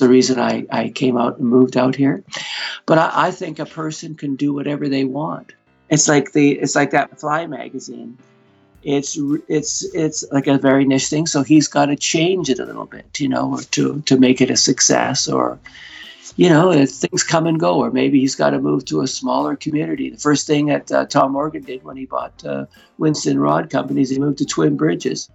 the reason I, I came out and moved out here. But I, I think a person can do whatever they want. It's like the it's like that Fly magazine. It's it's it's like a very niche thing. So he's got to change it a little bit, you know, or to to make it a success, or you know, things come and go, or maybe he's got to move to a smaller community. The first thing that uh, Tom Morgan did when he bought uh, Winston Rod Companies, he moved to Twin Bridges.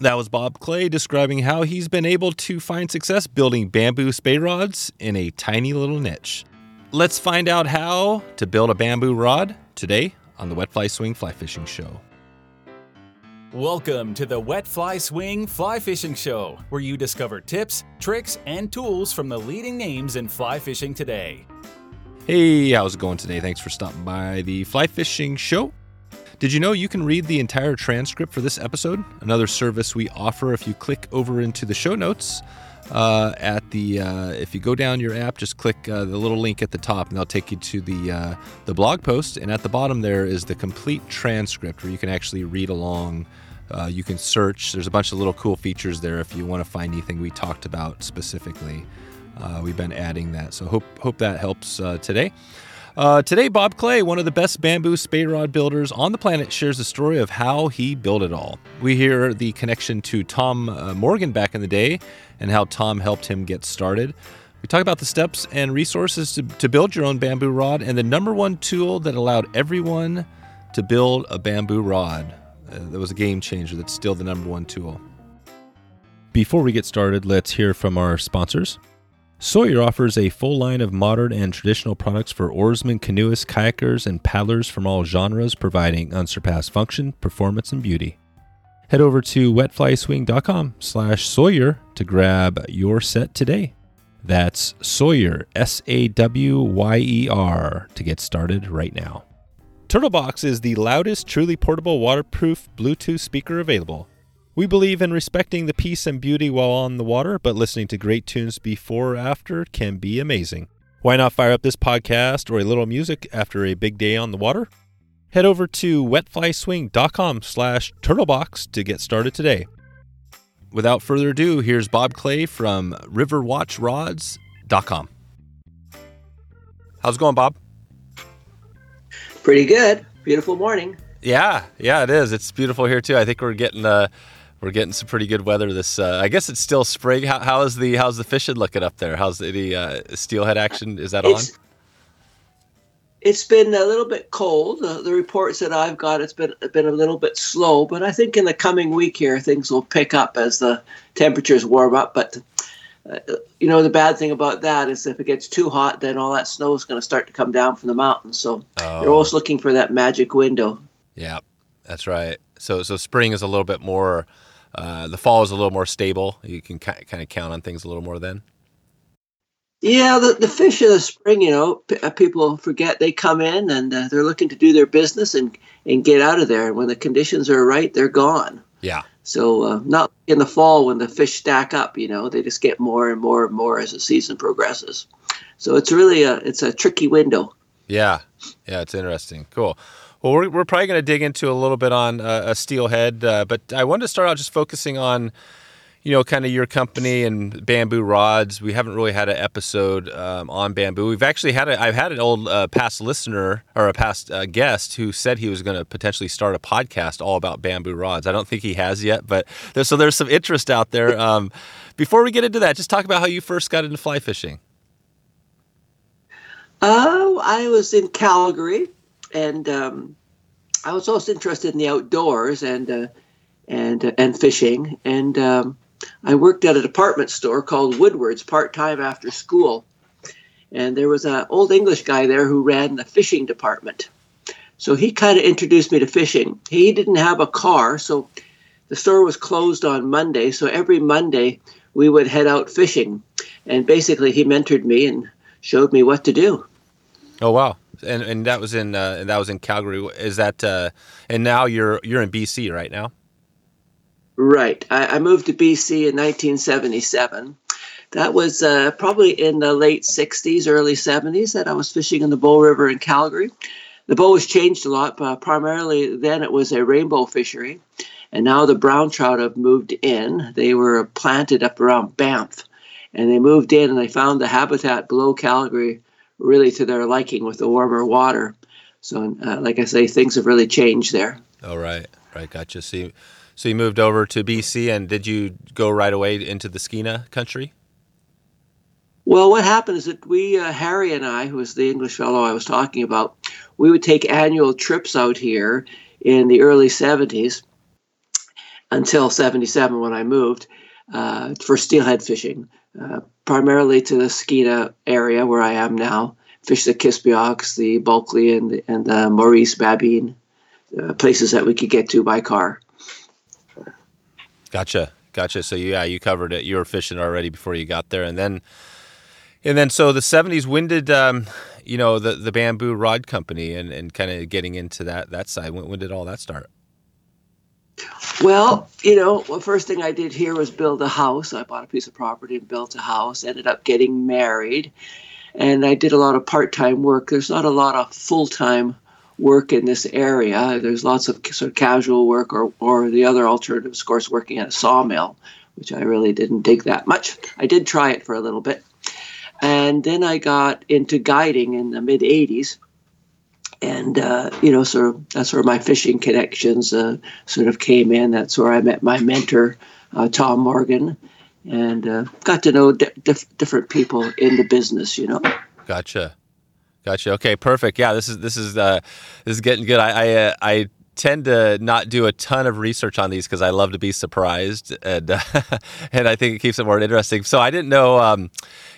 That was Bob Clay describing how he's been able to find success building bamboo spey rods in a tiny little niche. Let's find out how to build a bamboo rod today on the Wet Fly Swing Fly Fishing Show. Welcome to the Wet Fly Swing Fly Fishing Show, where you discover tips, tricks, and tools from the leading names in fly fishing today. Hey, how's it going today? Thanks for stopping by the Fly Fishing Show. Did you know you can read the entire transcript for this episode? Another service we offer if you click over into the show notes. Uh, at the uh, if you go down your app, just click uh, the little link at the top, and they'll take you to the uh, the blog post. And at the bottom there is the complete transcript where you can actually read along. Uh, you can search. There's a bunch of little cool features there if you want to find anything we talked about specifically. Uh, we've been adding that, so hope hope that helps today. Uh, today, Bob Clay, one of the best bamboo spey rod builders on the planet, shares the story of how he built it all. We hear the connection to Tom uh, Morgan back in the day and how Tom helped him get started. We talk about the steps and resources to, to build your own bamboo rod and the number one tool that allowed everyone to build a bamboo rod. Uh, that was a game changer. That's still the number one tool. Before we get started, let's hear from our sponsors. Sawyer offers a full line of modern and traditional products for oarsmen, canoeists, kayakers, and paddlers from all genres, providing unsurpassed function, performance, and beauty. Head over to wetflyswing.com slash Sawyer to grab your set today. That's Sawyer, S A W Y E R, to get started right now. Turtlebox is the loudest, truly portable, waterproof Bluetooth speaker available. We believe in respecting the peace and beauty while on the water, but listening to great tunes before or after can be amazing. Why not fire up this podcast or a little music after a big day on the water? Head over to wetflyswing.com slash turtlebox to get started today. Without further ado, here's Bob Clay from riverwatchrods.com. How's it going, Bob? Pretty good. Beautiful morning. Yeah, yeah, it is. It's beautiful here too. I think we're getting uh, we're getting some pretty good weather. This, uh, I guess, it's still spring. How, how is the how's the fishing looking up there? How's the uh, steelhead action? Is that it's, on? It's been a little bit cold. Uh, the reports that I've got, it's been been a little bit slow, but I think in the coming week here things will pick up as the temperatures warm up. But uh, you know, the bad thing about that is if it gets too hot, then all that snow is going to start to come down from the mountains. So oh. you're always looking for that magic window. Yeah, that's right. So so spring is a little bit more uh, the fall is a little more stable. You can kind of count on things a little more then. Yeah, the, the fish in the spring, you know, p- uh, people forget they come in and uh, they're looking to do their business and, and get out of there. And when the conditions are right, they're gone. Yeah. So uh, not in the fall when the fish stack up, you know, they just get more and more and more as the season progresses. So it's really a it's a tricky window. Yeah, yeah, it's interesting. Cool. Well, we're, we're probably going to dig into a little bit on uh, a steelhead, uh, but I wanted to start out just focusing on, you know, kind of your company and bamboo rods. We haven't really had an episode um, on bamboo. We've actually had a, I've had an old uh, past listener or a past uh, guest who said he was going to potentially start a podcast all about bamboo rods. I don't think he has yet, but there's, so there's some interest out there. Um, before we get into that, just talk about how you first got into fly fishing. Oh, I was in Calgary and um, I was also interested in the outdoors and uh, and uh, and fishing. And um, I worked at a department store called Woodward's part time after school. And there was an old English guy there who ran the fishing department. So he kind of introduced me to fishing. He didn't have a car, so the store was closed on Monday. So every Monday we would head out fishing. And basically, he mentored me and showed me what to do. Oh wow! And and that was in uh, that was in Calgary. Is that uh, and now you're you're in BC right now? Right. I, I moved to BC in 1977. That was uh, probably in the late 60s, early 70s that I was fishing in the Bow River in Calgary. The bow has changed a lot, but primarily then it was a rainbow fishery. And now the brown trout have moved in. They were planted up around Banff. and they moved in and they found the habitat below Calgary really to their liking with the warmer water. So, uh, like I say, things have really changed there. All right, right, right, gotcha. So, you, so you moved over to BC, and did you go right away into the Skeena country? Well, what happened is that we, uh, Harry and I, who was the English fellow I was talking about, we would take annual trips out here in the early 70s until 77 when I moved uh, for steelhead fishing, uh, primarily to the Skeena area where I am now. Fish the Kispiox, the Bulkley, and the, and the Morice Babine, uh, places that we could get to by car. Gotcha, gotcha. So yeah, you covered it. You were fishing already before you got there, and then, and then so the '70s. When did um, you know the the bamboo rod company and, and kind of getting into that that side? When, when did all that start? Well, you know, the first thing I did here was build a house. I bought a piece of property and built a house. Ended up getting married, and I did a lot of part-time work. There's not a lot of full-time work in this area. There's lots of sort of casual work, or or the other alternatives, of course, working at a sawmill, which I really didn't dig that much. I did try it for a little bit, and then I got into guiding in the mid '80s and uh, you know, sort of that's where my fishing connections uh, sort of came in. That's where I met my mentor, uh, Tom Morgan, and uh, got to know di- diff- different people in the business. You know. Gotcha, gotcha. Okay, perfect. Yeah, this is this is uh, this is getting good. I I, uh, I tend to not do a ton of research on these because I love to be surprised, and and I think it keeps it more interesting. So I didn't know. Um,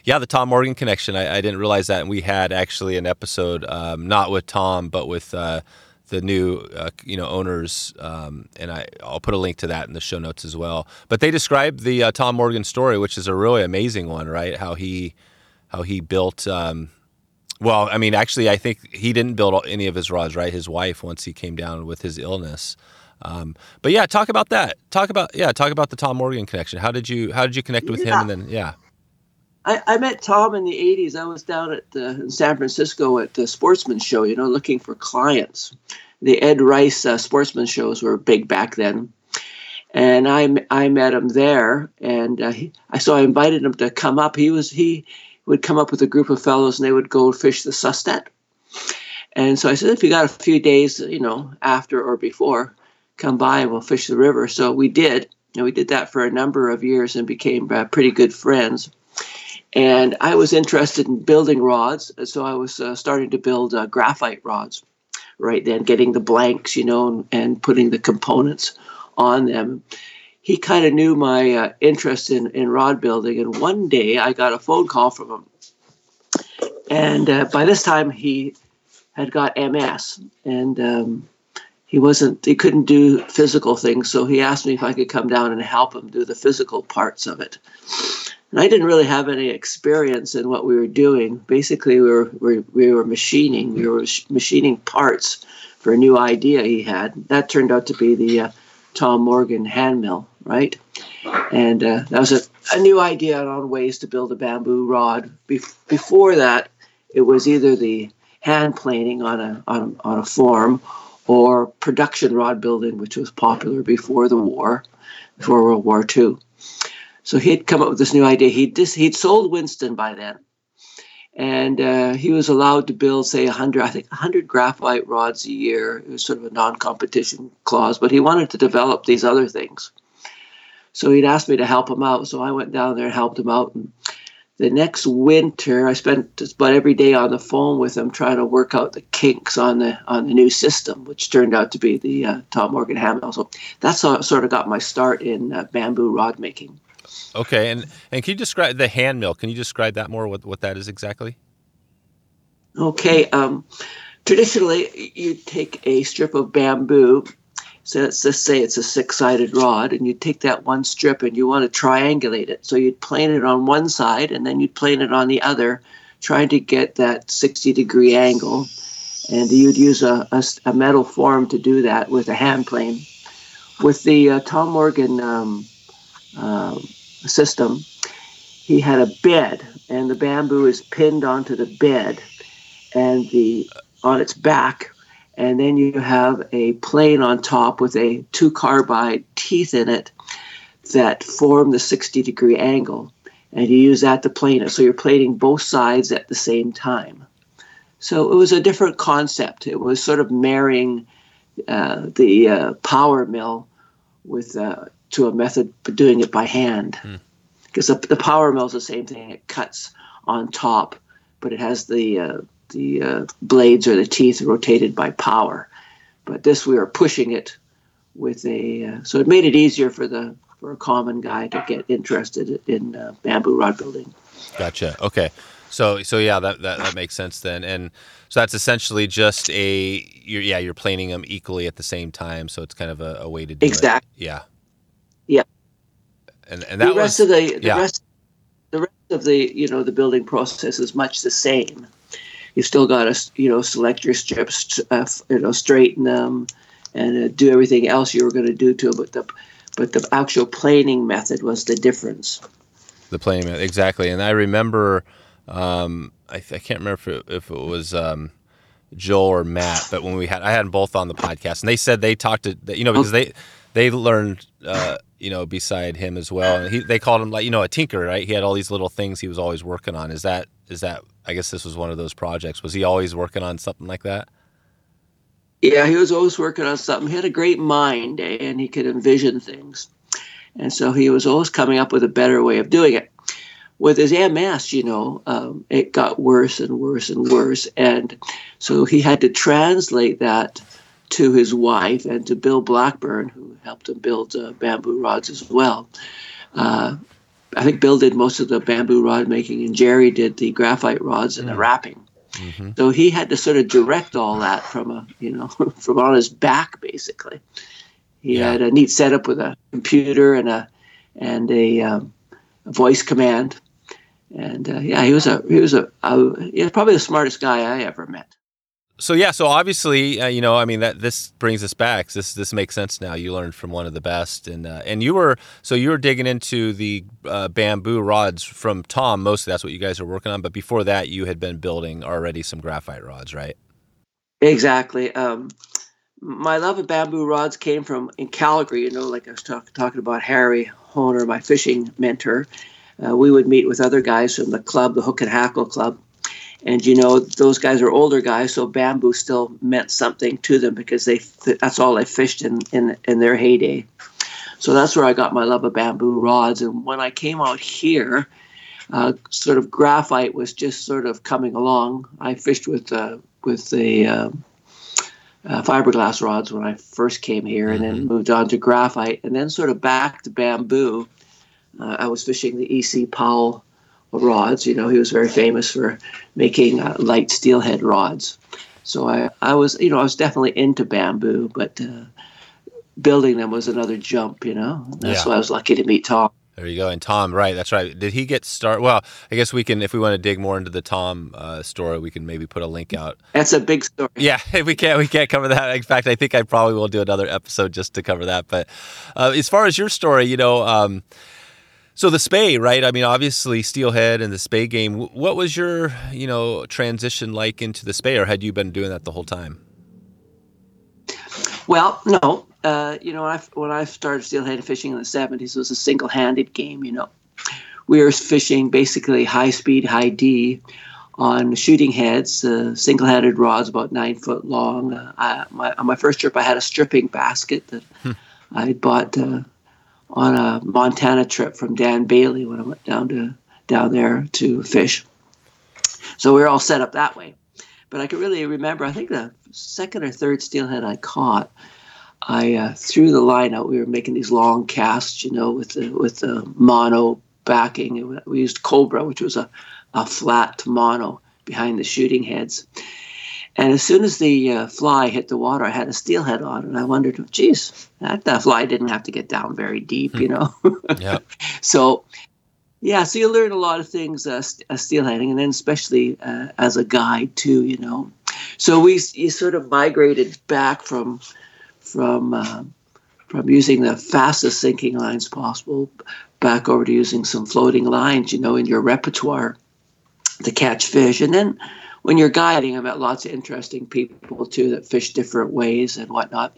yeah, the Tom Morgan connection. I, I, didn't realize that, and we had actually an episode, um, not with Tom, but with uh, the new, uh, you know, owners, um, and I, I'll put a link to that in the show notes as well. But they described the uh, Tom Morgan story, which is a really amazing one, right? How he, how he built. Um, well, I mean, actually, I think he didn't build any of his rods, right? His wife, once he came down with his illness. Um, but yeah, talk about that. Talk about yeah, talk about the Tom Morgan connection. How did you how did you connect with yeah. him? And then yeah. I, I met Tom in the 80s. I was down at the, San Francisco at the Sportsman Show, you know, looking for clients. The Ed Rice uh, Sportsman shows were big back then. And I, I met him there, and uh, he, so I invited him to come up. He was he would come up with a group of fellows, and they would go fish the Sustut. And so I said, if you got a few days, you know, after or before, come by and we'll fish the river. So we did, and we did that for a number of years and became uh, pretty good friends and I was interested in building rods, so I was uh, starting to build uh, graphite rods right then, getting the blanks, you know, and, and putting the components on them. He kind of knew my uh, interest in, in rod building, and one day I got a phone call from him. And uh, by this time, he had got MS, and um, he wasn't he couldn't do physical things so he asked me if i could come down and help him do the physical parts of it and I didn't really have any experience in what we were doing. Basically, we were we, we were machining. We were machining parts for a new idea he had. That turned out to be the uh, Tom Morgan hand mill, right? And uh, that was a, a new idea on ways to build a bamboo rod. Bef- before that, it was either the hand planing on a on, on a form or production rod building, which was popular before the war, before World War II. So he'd come up with this new idea. He'd dis- he'd sold Winston by then, and uh, he was allowed to build, say, hundred I think hundred graphite rods a year. It was sort of a non-competition clause, but he wanted to develop these other things. So he'd asked me to help him out. So I went down there and helped him out. And the next winter, I spent just about every day on the phone with him trying to work out the kinks on the on the new system, which turned out to be the uh, Tom Morgan hand mill. So that's how it sort of got my start in uh, bamboo rod making. Okay, and and can you describe the hand mill? Can you describe that more? What what that is exactly? Okay, um, traditionally you take a strip of bamboo. So let's just say it's a six-sided rod, and you take that one strip and you want to triangulate it. So you'd plane it on one side, and then you'd plane it on the other, trying to get that 60-degree angle. And you'd use a, a, a, metal form to do that with a hand plane. With the uh, Tom Morgan um, uh, system, he had a bed, and the bamboo is pinned onto the bed, and the on its back, and then you have a plane on top with a two carbide teeth in it that form the 60 degree angle. and you use that to plane it. So you're plating both sides at the same time. So it was a different concept. It was sort of marrying uh, the uh, power mill with uh, to a method for doing it by hand. Because the, the power mill is the same thing. It cuts on top, but it has the uh, the uh, blades or the teeth rotated by power. But this we were pushing it with a uh, so it made it easier for the for a common guy to get interested in uh, bamboo rod building. Gotcha. Okay. So so yeah, that, that that makes sense then. And so that's essentially just a you're, yeah you're planing them equally at the same time. So it's kind of a, a way to do Exact- it. Yeah. Yeah. And and that the rest was of the, the yeah. rest the rest of the you know the building process is much the same. You still got to you know select your strips, uh, you know straighten them, and uh, do everything else you were going to do to it. But the but the actual planing method was the difference. the planing method exactly. And I remember um, I, I can't remember if it, if it was um, Joel or Matt, but when we had I had them both on the podcast, and they said they talked to you know because they they learned uh, you know beside him as well, and he, they called him like you know a tinker, right? He had all these little things he was always working on. Is that is that I guess this was one of those projects. Was he always working on something like that? Yeah, he was always working on something. He had a great mind and he could envision things. And so he was always coming up with a better way of doing it. With his MS, you know, um, it got worse and worse and worse. And so he had to translate that to his wife and to Bill Blackburn, who helped him build uh, bamboo rods as well. Uh, I think Bill did most of the bamboo rod making, and Jerry did the graphite rods and the wrapping. So he had to sort of direct all that from a, you know, from on his back basically. He Yeah. had a neat setup with a computer and a and a, um, a voice command, and uh, yeah, he was a he was a, a he was probably the smartest guy I ever met. So yeah, so obviously, uh, you know, I mean that this brings us back. This this makes sense now. You learned from one of the best, and uh, and you were so you were digging into the uh, bamboo rods from Tom. Mostly, that's what you guys are working on. But before that, you had been building already some graphite rods, right? Exactly. Um, my love of bamboo rods came from in Calgary. You know, like I was talk, talking about Harry Honer, my fishing mentor. Uh, we would meet with other guys from the club, the Hook and Hackle Club, and you know those guys are older guys, so bamboo still meant something to them because they that's all they fished in in, in their heyday. So that's where I got my love of bamboo rods. And when I came out here, uh, sort of graphite was just sort of coming along. I fished with uh, with the uh, uh, fiberglass rods when I first came here, and then moved on to graphite, and then sort of back to bamboo. Uh, I was fishing the E.C. Powell rods. You know, he was very famous for making uh, light steelhead rods. So I, I was, you know, I was definitely into bamboo, but uh, building them was another jump. You know, that's Yeah. why I was lucky to meet Tom. There you go. And Tom, right? That's right. Did he get start? Well, I guess we can, if we want to dig more into the Tom uh, story, we can maybe put a link out. That's a big story. Yeah, we can't we can't cover that. In fact, I think I probably will do another episode just to cover that. But uh, as far as your story, you know, um, so the Spey, right? I mean, obviously Steelhead and the Spey game. What was your you know transition like into the Spey, or had you been doing that the whole time? Well, no. Uh, you know, when I, when I started steelhead fishing in the 70s, it was a single handed game, you know. We were fishing basically high speed, high D on shooting heads, uh, single handed rods about nine foot long. Uh, I, my, on my first trip, I had a stripping basket that I bought uh, on a Montana trip from Dan Bailey when I went down to down there to fish. So we were all set up that way. But I can really remember, I think the second or third steelhead I caught, I uh, threw the line out. We were making these long casts, you know, with the with the mono backing. We used Cobra, which was a, a flat mono behind the shooting heads. And as soon as the uh, fly hit the water, I had a steelhead on, and I wondered, geez, that, that fly didn't have to get down very deep, you know. Yeah, So, yeah, so you learn a lot of things uh, st- uh, steelheading, and then especially uh, as a guide too, you know. So we you sort of migrated back from from uh, from using the fastest sinking lines possible back over to using some floating lines, you know, in your repertoire to catch fish, and then. When you're guiding, I met lots of interesting people too that fish different ways and whatnot.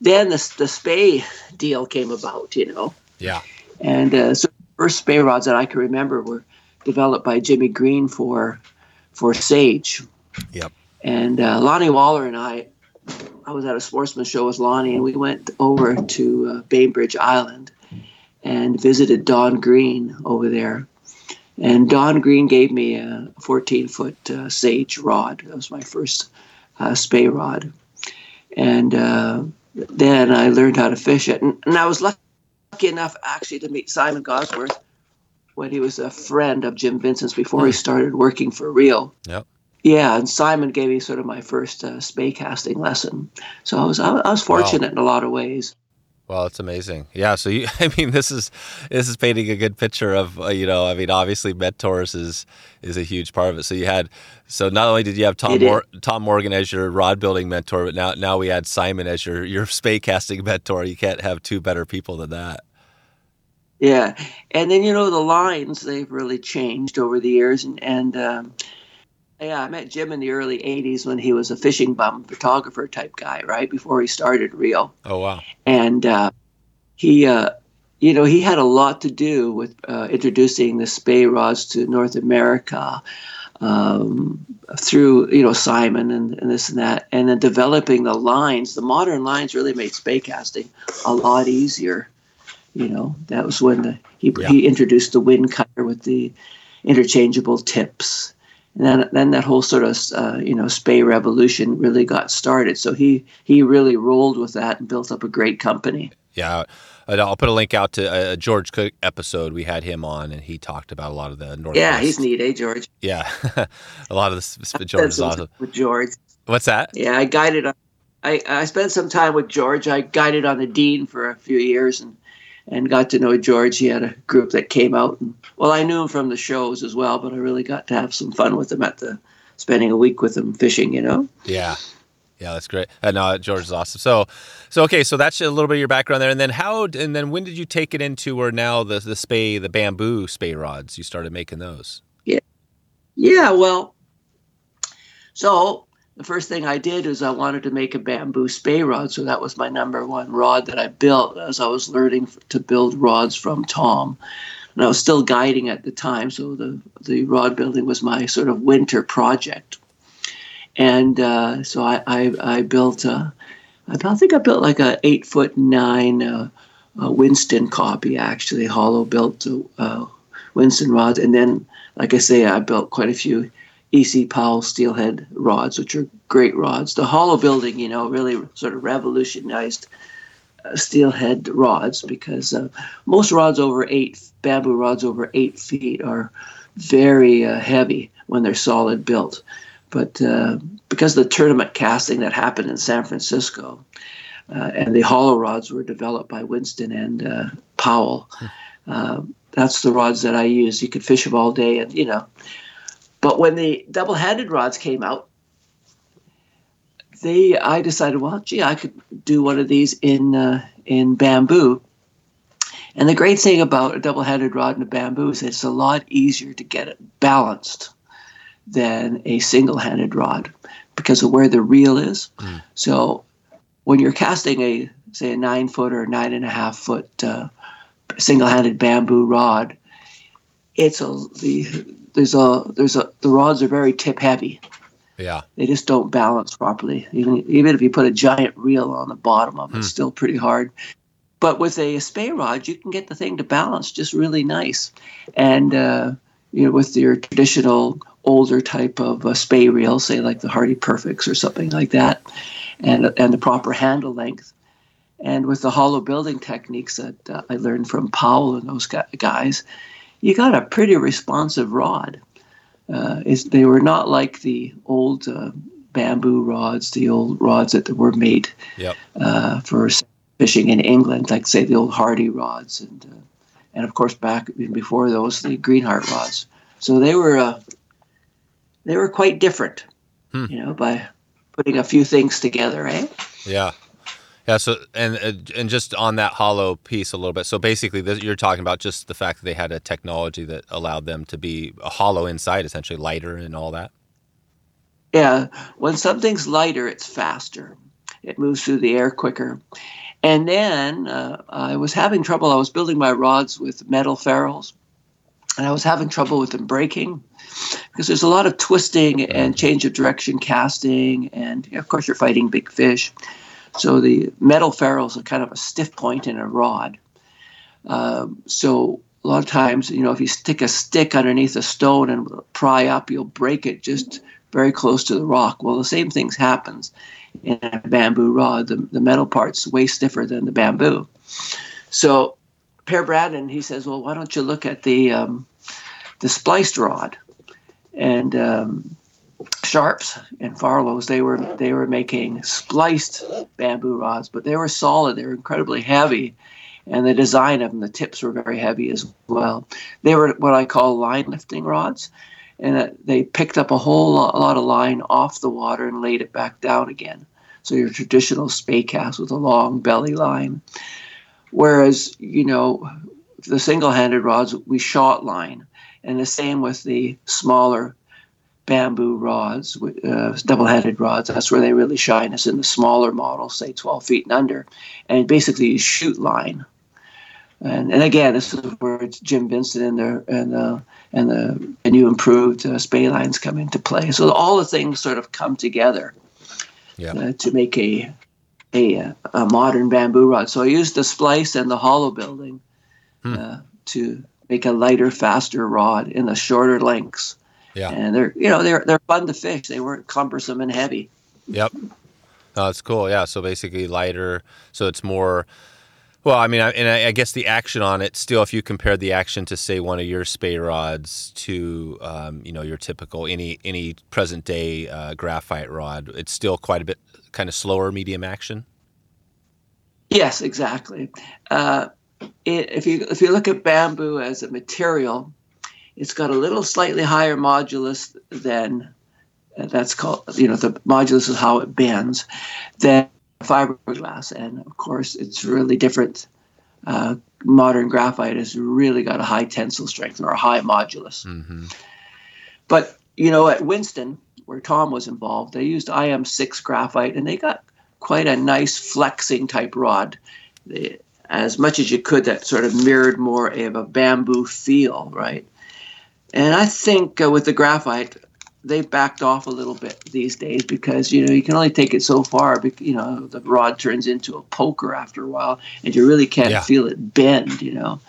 Then the the spey deal came about, you know, yeah, and uh, so first spey rods that I can remember were developed by Jimmy Green for for Sage. Yep. And uh, Lonnie Waller and I, I was at a sportsman show with Lonnie, and we went over to uh, Bainbridge Island and visited Don Green over there. And Don Green gave me a 14 foot uh, Sage rod. That was my first uh, spey rod. And uh, then I learned how to fish it. And, and I was lucky enough actually to meet Simon Gawesworth when he was a friend of Jim Vincent's before he started working for Rio. Yep. Yeah, and Simon gave me sort of my first uh, spey casting lesson. So I was I, I was fortunate in a lot of ways. Well, it's amazing. Yeah. So you, I mean, this is this is painting a good picture of uh, you know. I mean, obviously, mentors is is a huge part of it. So you had so not only did you have Tom Mor- Tom Morgan as your rod building mentor, but now now we had Simon as your your spey casting mentor. You can't have two better people than that. Yeah, and then you know the lines they've really changed over the years, and and um, yeah, I met Jim in the early '80s when he was a fishing bum photographer type guy, right before he started Rio. Oh wow. and uh, he, uh, you know, he had a lot to do with uh, introducing the spey rods to North America. Um, through you know Simon and, and this and that, and then developing the lines. The modern lines really made spey casting a lot easier. You know, that was when the, he Yeah. he introduced the wind cutter with the interchangeable tips, and then then that whole sort of uh, you know spey revolution really got started. So he he really rolled with that and built up a great company. Yeah. I'll put a link out to a George Cook episode. We had him on, and he talked about a lot of the Northwest. Yeah, he's neat, eh, George? Yeah, a lot of the George is awesome. with George. What's that? Yeah, I guided. On, I I spent some time with George. I guided on the Dean for a few years and and got to know George. He had a group that came out and well, I knew him from the shows as well, but I really got to have some fun with him at the spending a week with him fishing. You know. Yeah. Yeah, that's great. Uh, no, George is awesome. So, so okay, so that's a little bit of your background there, and then how, and then when did you take it into where now the the spey, the bamboo spey rods, you started making those? Yeah, yeah. well, so the first thing I did is I wanted to make a bamboo spey rod. So that was my number one rod that I built as I was learning to build rods from Tom. And I was still guiding at the time, so the, the rod building was my sort of winter project. And uh, so I, I, I built, uh, I think I built like a eight foot nine uh, Winston copy, actually, hollow built uh, Winston rods. And then, like I say, I built quite a few E.C. Powell steelhead rods, which are great rods. The hollow building, you know, really sort of revolutionized uh, steelhead rods because uh, most rods over eight, bamboo rods over eight feet, are very uh, heavy when they're solid built. But uh, because of the tournament casting that happened in San Francisco, uh, and the hollow rods were developed by Winston and uh, Powell, uh, that's the rods that I use. You could fish them all day, and you know. But when the double-handed rods came out, they I decided, well, gee, I could do one of these in uh, in bamboo. And the great thing about a double-handed rod in a bamboo is it's a lot easier to get it balanced than a single-handed rod because of where the reel is. So when you're casting a say a nine foot or nine and a half foot uh, single-handed bamboo rod, it's a the there's a there's a the rods are very tip heavy. Yeah. They just don't balance properly. Even even if you put a giant reel on the bottom of it, it's still pretty hard. But with a spey rod, you can get the thing to balance just really nice. And uh, you know, with your traditional older type of uh, spey reel, say like the Hardy Perfects or something like that, and and the proper handle length, and with the hollow building techniques that uh, I learned from Powell and those gu- guys, you got a pretty responsive rod. Uh, is they were not like the old uh, bamboo rods, the old rods that were made Yep. uh, for fishing in England, like say the old Hardy rods, and uh, and of course back even before those, the Greenheart rods. So they were uh, they were quite different, Hmm. you know, by putting a few things together, eh? Yeah. Yeah. So, and uh, and just on that hollow piece a little bit. So basically, this, you're talking about just the fact that they had a technology that allowed them to be a hollow inside, essentially lighter and all that. Yeah, when something's lighter, it's faster. It moves through the air quicker, And then uh, I was having trouble. I was building my rods with metal ferrules, and I was having trouble with them breaking because there's a lot of twisting and change of direction casting, and of course you're fighting big fish. So the metal ferrules are kind of a stiff point in a rod. Um, so a lot of times, you know, if you stick a stick underneath a stone and pry up, you'll break it just very close to the rock. Well, the same things happens in a bamboo rod. The, the metal part's way stiffer than the bamboo. So Per Brandin, he says, well, why don't you look at the um, the spliced rod? And um, Sharpes and Farlows, they were they were making spliced bamboo rods, but they were solid. They were incredibly heavy, and the design of them, the tips were very heavy as well. They were what I call line lifting rods, and uh, they picked up a whole lot, a lot of line off the water and laid it back down again. So your traditional spey cast with a long belly line, whereas you know the single-handed rods we shot line, and the same with the smaller bamboo rods, uh, double-headed rods. That's where they really shine. Is in the smaller models, say 12 feet and under, and basically you shoot line. And, and again, this is where Jim Vincent and the and the and the, the new improved uh, spey lines come into play. So all the things sort of come together yeah. uh, to make a, a a modern bamboo rod. So I used the splice and the hollow building hmm. uh, to make a lighter, faster rod in the shorter lengths. Yeah, and they're you know they're they're fun to fish. They weren't cumbersome and heavy. Yep. Oh, that's cool. Yeah. So basically lighter. So it's more. Well, I mean, I, and I, I, guess the action on it still, if you compare the action to say one of your spey rods to, um, you know, your typical any any present day uh, graphite rod, it's still quite a bit kind of slower medium action. Yes, exactly. Uh, it, if you if you look at bamboo as a material, it's got a little slightly higher modulus than uh, that's called you know the modulus is how it bends than fiberglass, and of course it's really different. Uh, modern graphite has really got a high tensile strength or a high modulus. Mm-hmm. But you know at Winston, where Tom was involved, they used IM6 graphite, and they got quite a nice flexing type rod. They, as much as you could, that sort of mirrored more of a bamboo feel, right? And I think uh, with the graphite, they've backed off a little bit these days because you know you can only take it so far. You know the rod turns into a poker after a while, and you really can't yeah. feel it bend. You know,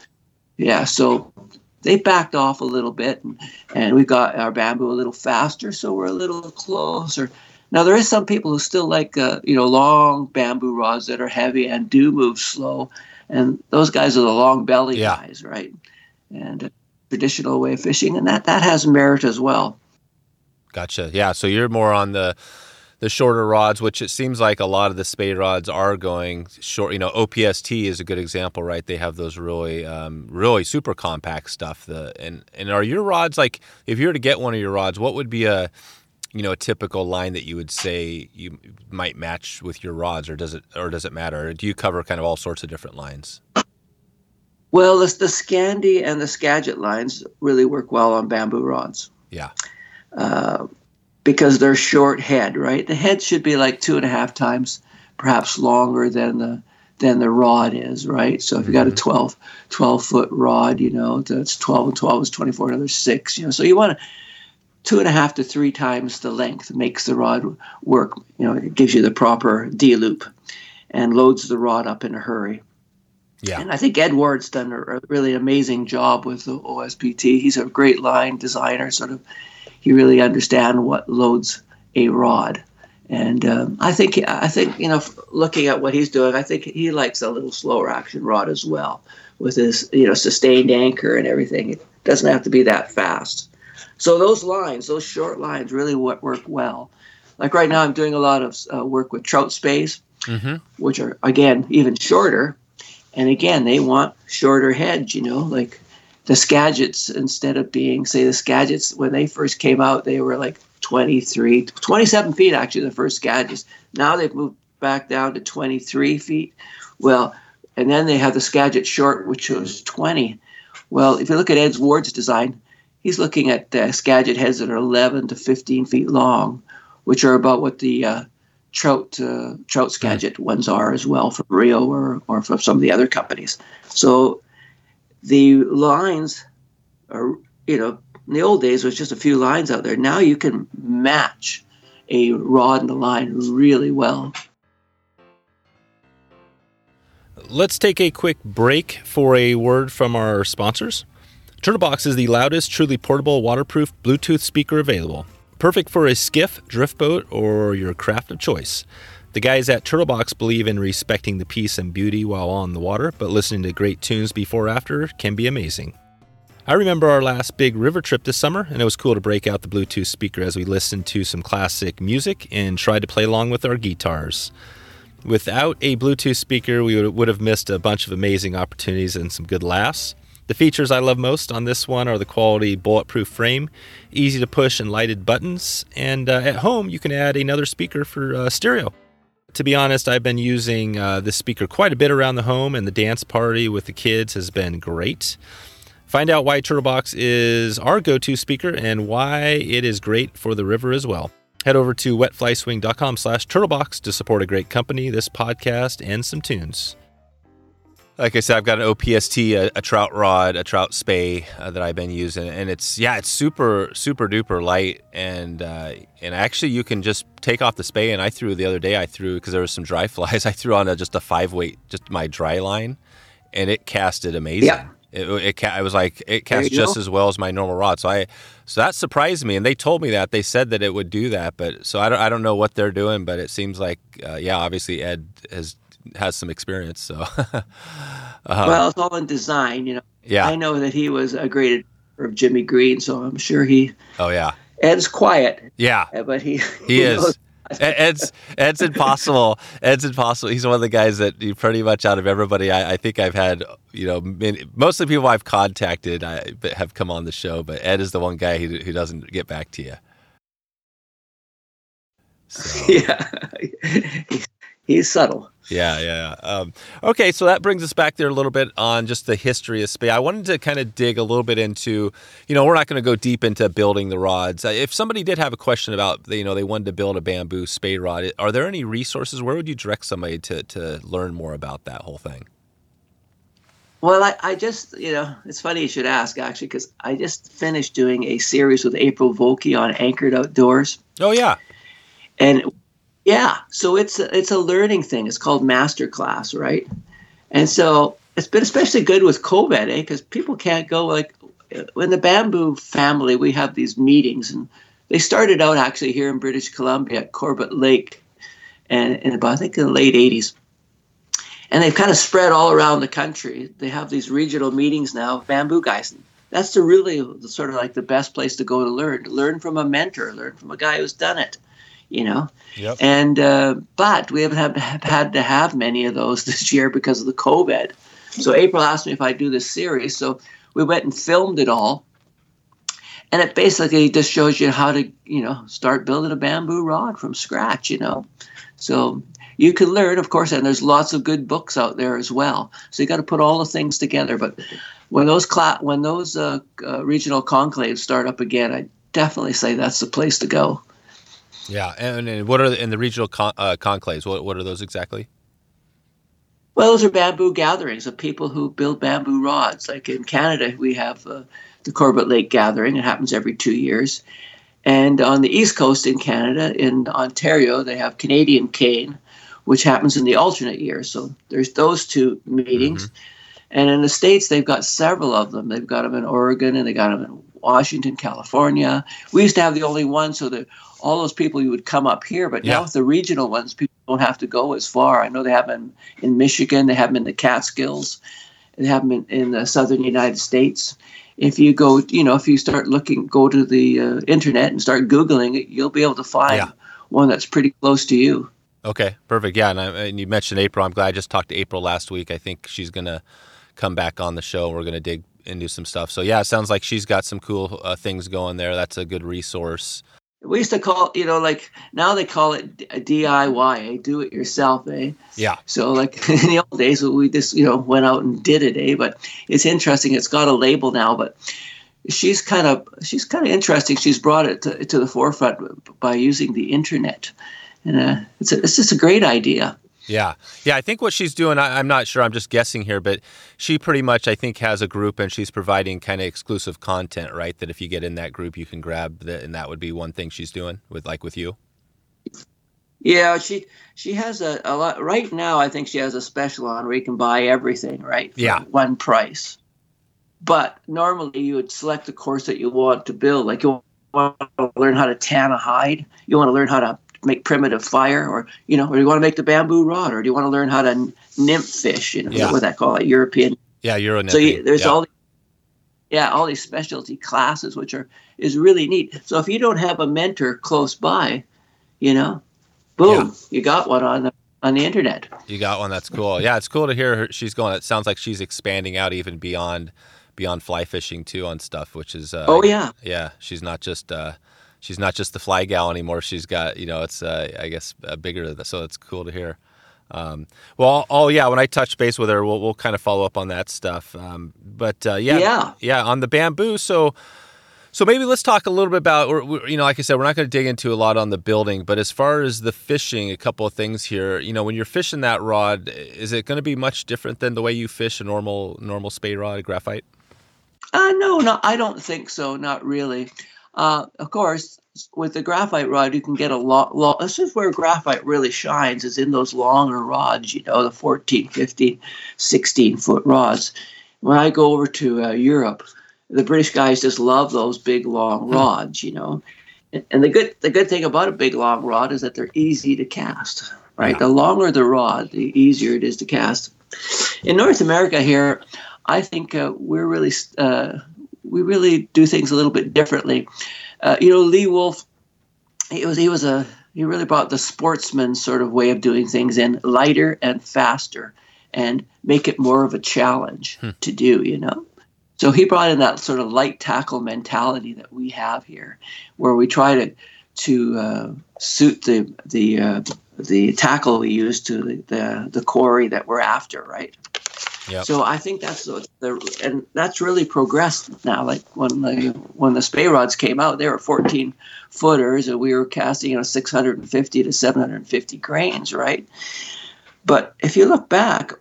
yeah. So they backed off a little bit, and, and we got our bamboo a little faster, so we're a little closer. Now there is some people who still like uh, you know long bamboo rods that are heavy and do move slow, and those guys are the long belly yeah. guys, right? And uh, traditional way of fishing, and that that has merit as well. Gotcha. Yeah. So you're more on the the shorter rods, which it seems like a lot of the spey rods are going short. You know, OPST is a good example, right? They have those really, um, really super compact stuff. The and and are your rods like if you were to get one of your rods, what would be a you know a typical line that you would say you might match with your rods, or does it or does it matter? Or do you cover kind of all sorts of different lines? Well, the, the Scandi and the Skagit lines really work well on bamboo rods. Yeah. Uh, because they're short head, right? The head should be like two and a half times, perhaps longer than the than the rod is, right? So if you got a mm-hmm. 12, 12 foot rod, you know, that's 12 and 12 is 24, another six, you know. So you want to two and a half to three times the length makes the rod work. You know, it gives you the proper D loop and loads the rod up in a hurry. Yeah. And I think Ed Ward's done a really amazing job with the OPST. He's a great line designer, sort of he really understands what loads a rod. And um, I think I think you know, looking at what he's doing, I think he likes a little slower action rod as well, with his you know sustained anchor and everything. It doesn't have to be that fast. So those lines, those short lines, really work well. Like right now, I'm doing a lot of uh, work with trout speys, mm-hmm. which are again even shorter, and again they want shorter heads. You know, like the Skagits, instead of being, say, the Skagits, when they first came out, they were like 23, 27 feet actually, the first Skagits. Now they've moved back down to 23 feet. Well, and then they have the Skagit short, which was 20. Well, if you look at Ed Ward's design, he's looking at uh, Skagit heads that are 11 to 15 feet long, which are about what the uh, trout uh, trout Skagit ones are as well from Rio or or from some of the other companies. So the lines are you know in the old days was just a few lines out there. Now you can match a rod and a line really well. Let's take a quick break for a word from our sponsors. Turtlebox is the loudest, truly portable, waterproof Bluetooth speaker available. Perfect for a skiff, drift boat, or your craft of choice. The guys at Turtlebox believe in respecting the peace and beauty while on the water, but listening to great tunes before after can be amazing. I remember our last big river trip this summer, and it was cool to break out the Bluetooth speaker as we listened to some classic music and tried to play along with our guitars. Without a Bluetooth speaker, we would have missed a bunch of amazing opportunities and some good laughs. The features I love most on this one are the quality bulletproof frame, easy to push and lighted buttons, and uh, at home you can add another speaker for uh, stereo. To be honest, I've been using uh, this speaker quite a bit around the home, and the dance party with the kids has been great. Find out why Turtlebox is our go to speaker and why it is great for the river as well. Head over to wetflyswing.com slash turtlebox to support a great company, this podcast, and some tunes. Like I said, I've got an OPST, a, a trout rod, a trout spey uh, that I've been using, and it's yeah, it's super super duper light, and uh, and actually you can just take off the spey. And I threw the other day, I threw because there was some dry flies. I threw on a, just a five weight, just my dry line, and it casted amazing. Yeah. It, it, I was like, it cast just go. as well as my normal rod. So I, so that surprised me, and they told me that they said that it would do that, but so I don't, I don't know what they're doing, but it seems like, uh, yeah, obviously Ed has has some experience. So, uh, well, it's all in design, you know. yeah, I know that he was a great admirer of Jimmy Green, so I'm sure he oh yeah, Ed's quiet, yeah, uh, but he he is. knows- Ed's Ed's impossible. Ed's impossible. He's one of the guys that you pretty much out of everybody I, I think I've had. You know, many, most of the people I've contacted I, have come on the show, but Ed is the one guy who, who doesn't get back to you. So. yeah, he's, subtle. Yeah, yeah. Um, okay, so that brings us back there a little bit on just the history of spey. I wanted to kind of dig a little bit into, you know, we're not going to go deep into building the rods. Uh, If somebody did have a question about, you know, they wanted to build a bamboo spey rod, are there any resources? Where would you direct somebody to to learn more about that whole thing? Well, I, I just, you know, it's funny you should ask actually, because I just finished doing a series with April Vokey on Anchored Outdoors. Oh yeah, and yeah so it's a, it's a learning thing. It's called master class right? And so it's been especially good with covid eh because people can't go like in the bamboo family we have these meetings and they started out actually here in british columbia at corbett lake and in about i think in the late 80s and they've kind of spread all around the country. They have these regional meetings now bamboo guys. That's the really the sort of like the best place to go to learn. Learn from a mentor learn from a guy who's done it you know? Yep. and uh, but we haven't had, have had to have many of those this year because of the covid. So april asked me if i'd do this series. So we went and filmed it all. And it basically just shows you how to you know start building a bamboo rod from scratch you know? So you can learn of course and there's lots of good books out there as well. So you got to put all the things together. But when those cla- when those uh, uh, regional conclaves start up again i definitely say that's the place to go yeah. And, and what are the, in the regional con- uh, conclaves? What what are those exactly? Well, those are bamboo gatherings of people who build bamboo rods. Like in Canada, we have uh, the Corbett Lake Gathering. It happens every two years. And on the East Coast in Canada, in Ontario, they have Canadian Cane, which happens in the alternate year. So there's those two meetings. And in the States, they've got several of them. They've got them in Oregon and they got them in Washington, California. We used to have the only one, so that all those people you would come up here. But Yeah. now with the regional ones, people don't have to go as far. I know they have them in Michigan, they have them in the Catskills, they have them in, in the southern United States. If you go, you know, if you start looking, go to the uh, internet and start Googling it, you'll be able to find Yeah. one that's pretty close to you. Okay, perfect. Yeah, and, I, and you mentioned April. I'm glad I just talked to April last week. I think she's gonna come back on the show. We're gonna dig into some stuff. So yeah, it sounds like she's got some cool uh, things going there. That's a good resource. We used to call, you know, like now they call it DIY, eh? do it yourself, eh? Yeah, So like in the old days, we just you know went out and did it, eh? But it's interesting. It's got a label now, but she's kind of she's kind of interesting. She's brought it to, to the forefront by using the internet, and uh, it's a, it's just a great idea. Yeah, yeah. I think what she's doing, I, am not sure. I'm just guessing here, but she pretty much, I think, has a group, and she's providing kind of exclusive content, right? That if you get in that group, you can grab that, and that would be one thing she's doing with, like, with you. Yeah, she she has a, a lot right now. I think she has a special on where you can buy everything, right? yeah, one price. But normally, you would select the course that you want to build. Like you want to learn how to tan a hide, you want to learn how to make primitive fire, or you know, or do you want to make the bamboo rod, or do you want to learn how to nymph fish? You know, yeah. what that call it, European. Yeah, Euro So you, there's yeah. all. Yeah, all these specialty classes, which are is really neat. So if you don't have a mentor close by, you know, boom, yeah. you got one on the on the internet. You got one. That's cool. Yeah, it's cool to hear her. She's going. It sounds like she's expanding out even beyond beyond fly fishing too on stuff, which is. Uh, oh yeah. Yeah, she's not just. Uh, she's not just the fly gal anymore. She's got, you know, it's, uh, I guess, uh, bigger. So it's cool to hear. Um, well, oh yeah, when I touch base with her, we'll, we'll kind of follow up on that stuff. Um, but uh, yeah, yeah, yeah, on the bamboo. So, so maybe let's talk a little bit about, or, you know, like I said, we're not going to dig into a lot on the building, but as far as the fishing, a couple of things here. You know, when you're fishing that rod, is it going to be much different than the way you fish a normal normal spey rod, graphite? Uh, no, no, I don't think so. Not really. Uh, of course, with the graphite rod, you can get a lot. Lo- this is where graphite really shines, is in those longer rods, you know, the 14, 15, 16 foot rods. When I go over to uh, Europe, the British guys just love those big, long hmm. rods, you know. And, and the good, the good thing about a big, long rod is that they're easy to cast, right? Yeah. The longer the rod, the easier it is to cast. In North America here, I think uh, we're really uh, we really do things a little bit differently. Uh, you know, Lee Wulff, he was he was a he really brought the sportsman sort of way of doing things in lighter and faster, and make it more of a challenge hmm. to do. You know. So he brought in that sort of light tackle mentality that we have here, where we try to to uh, suit the the uh, the tackle we use to the, the the quarry that we're after, right? Yep. So I think that's the, the, and that's really progressed now. Like when the when the spey rods came out, they were 14 footers, and we were casting you know 650 to 750 grains, right? But if you look back,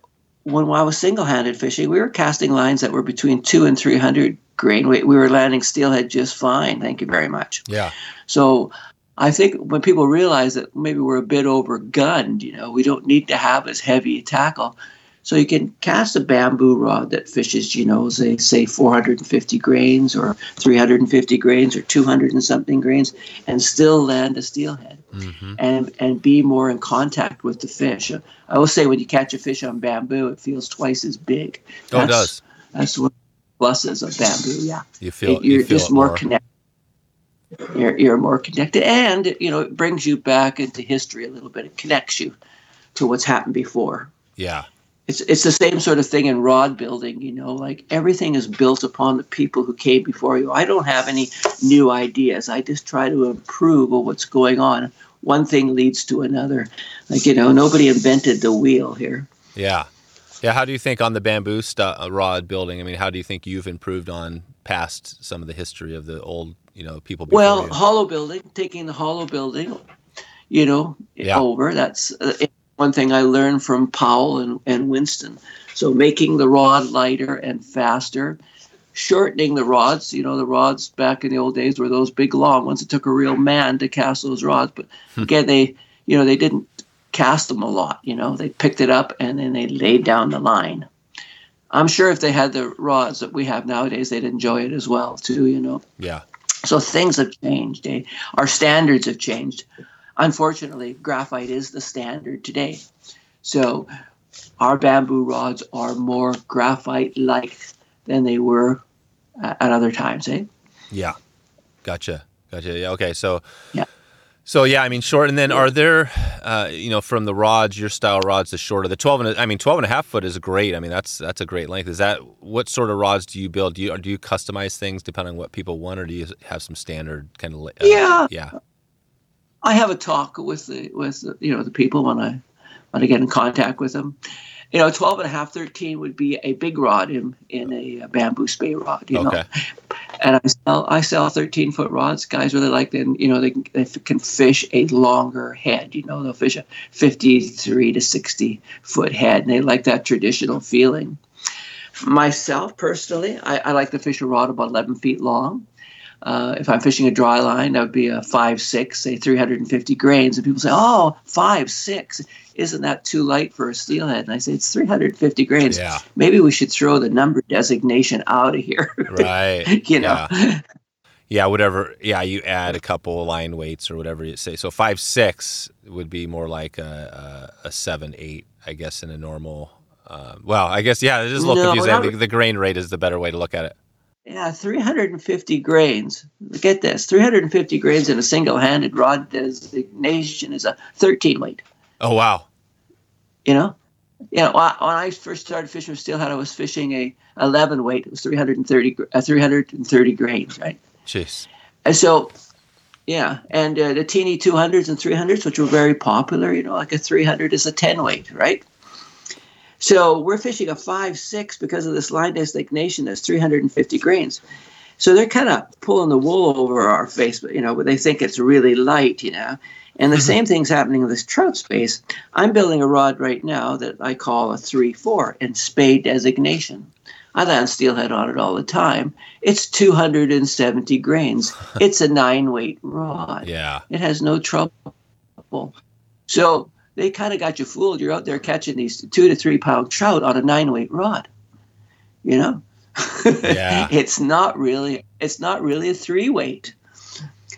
when I was single-handed fishing, we were casting lines that were between two and 300 grain weight. We were landing steelhead just fine. Thank you very much. Yeah. So I think when people realize that maybe we're a bit overgunned, you know, we don't need to have as heavy a tackle so you can cast a bamboo rod that fishes, you know, say, say 450 grains or 350 grains or 200 and something grains and still land a steelhead mm-hmm. and, and be more in contact with the fish. I will say when you catch a fish on bamboo, it feels twice as big. Oh, that's, it does. That's what pluses of bamboo, yeah. You feel, it, you're you feel just more, more connected. You're, you're more connected and, you know, it brings you back into history a little bit. It connects you to what's happened before. Yeah it's it's the same sort of thing in rod building you know like everything is built upon the people who came before you i don't have any new ideas i just try to improve on what's going on one thing leads to another like you know nobody invented the wheel here yeah yeah how do you think on the bamboo st- uh, rod building i mean how do you think you've improved on past some of the history of the old you know people building? well you? hollow building taking the hollow building you know yeah. over that's uh, one thing I learned from Powell and, and Winston. So making the rod lighter and faster, shortening the rods. You know, the rods back in the old days were those big long ones. It took a real man to cast those rods. But hmm. again, they you know they didn't cast them a lot. You know, they picked it up and then they laid down the line. I'm sure if they had the rods that we have nowadays, they'd enjoy it as well too. You know. Yeah. So things have changed. Eh? Our standards have changed unfortunately, graphite is the standard today. So our bamboo rods are more graphite like than they were at other times, eh? Yeah. Gotcha. Gotcha. Yeah. Okay. So, yeah. So yeah, I mean short, and then are there, uh, you know, from the rods, your style rods, the shorter, the twelve and I mean twelve and a half foot is great. I mean that's that's a great length. Is that what sort of rods do you build? Do you do you customize things depending on what people want, or do you have some standard kind of? Uh, yeah, yeah. I have a talk with the with the, you know the people when I when I get in contact with them, you know, 12 and a half, 13 would be a big rod in, in a bamboo spey rod, you Okay. know. And I sell, I sell 13 foot rods. Guys really like them. You know, they, can- they can fish a longer head. You know, they'll fish a 53 to 60 foot head, and they like that traditional feeling. Myself, personally, I, I like to fish a rod about 11 feet long. Uh, if I'm fishing a dry line, that would be a five six, say 350 grains. And people say, "Oh, five six, isn't that too light for a steelhead?" And I say, "It's 350 grains. Yeah. Maybe we should throw the number designation out of here." Right. you know, Yeah, whatever. Yeah, you add a couple line weights or whatever you say. So five six would be more like a a, a seven eight, I guess, in a normal. Uh, well, I guess yeah, it is a little No, confusing. not- The, the grain rate is the better way to look at it. Yeah, 350 grains. Get this: 350 grains in a single-handed rod designation is a 13 weight. Oh wow. You know, you know, when when I first started fishing with steelhead, I was fishing a 11 weight. It was 330, uh, 330 grains, right? Jeez. And so, yeah, and uh, the teeny 200s and 300s, which were very popular, you know, like a 300 is a 10 weight, right? So we're fishing a 5 6 because of this line designation that's 350 grains. So they're kind of pulling the wool over our face, but, you know, but they think it's really light, you know. And the mm-hmm. same thing's happening with this trout spey. I'm building a rod right now that I call a 3 4 in spey designation. I land steelhead on it all the time. It's 270 grains. It's a nine weight rod. Yeah. It has no trouble. So they kind of got you fooled. You're out there catching these two to three pound trout on a nine weight rod. You know? Yeah. it's not really it's not really a three weight.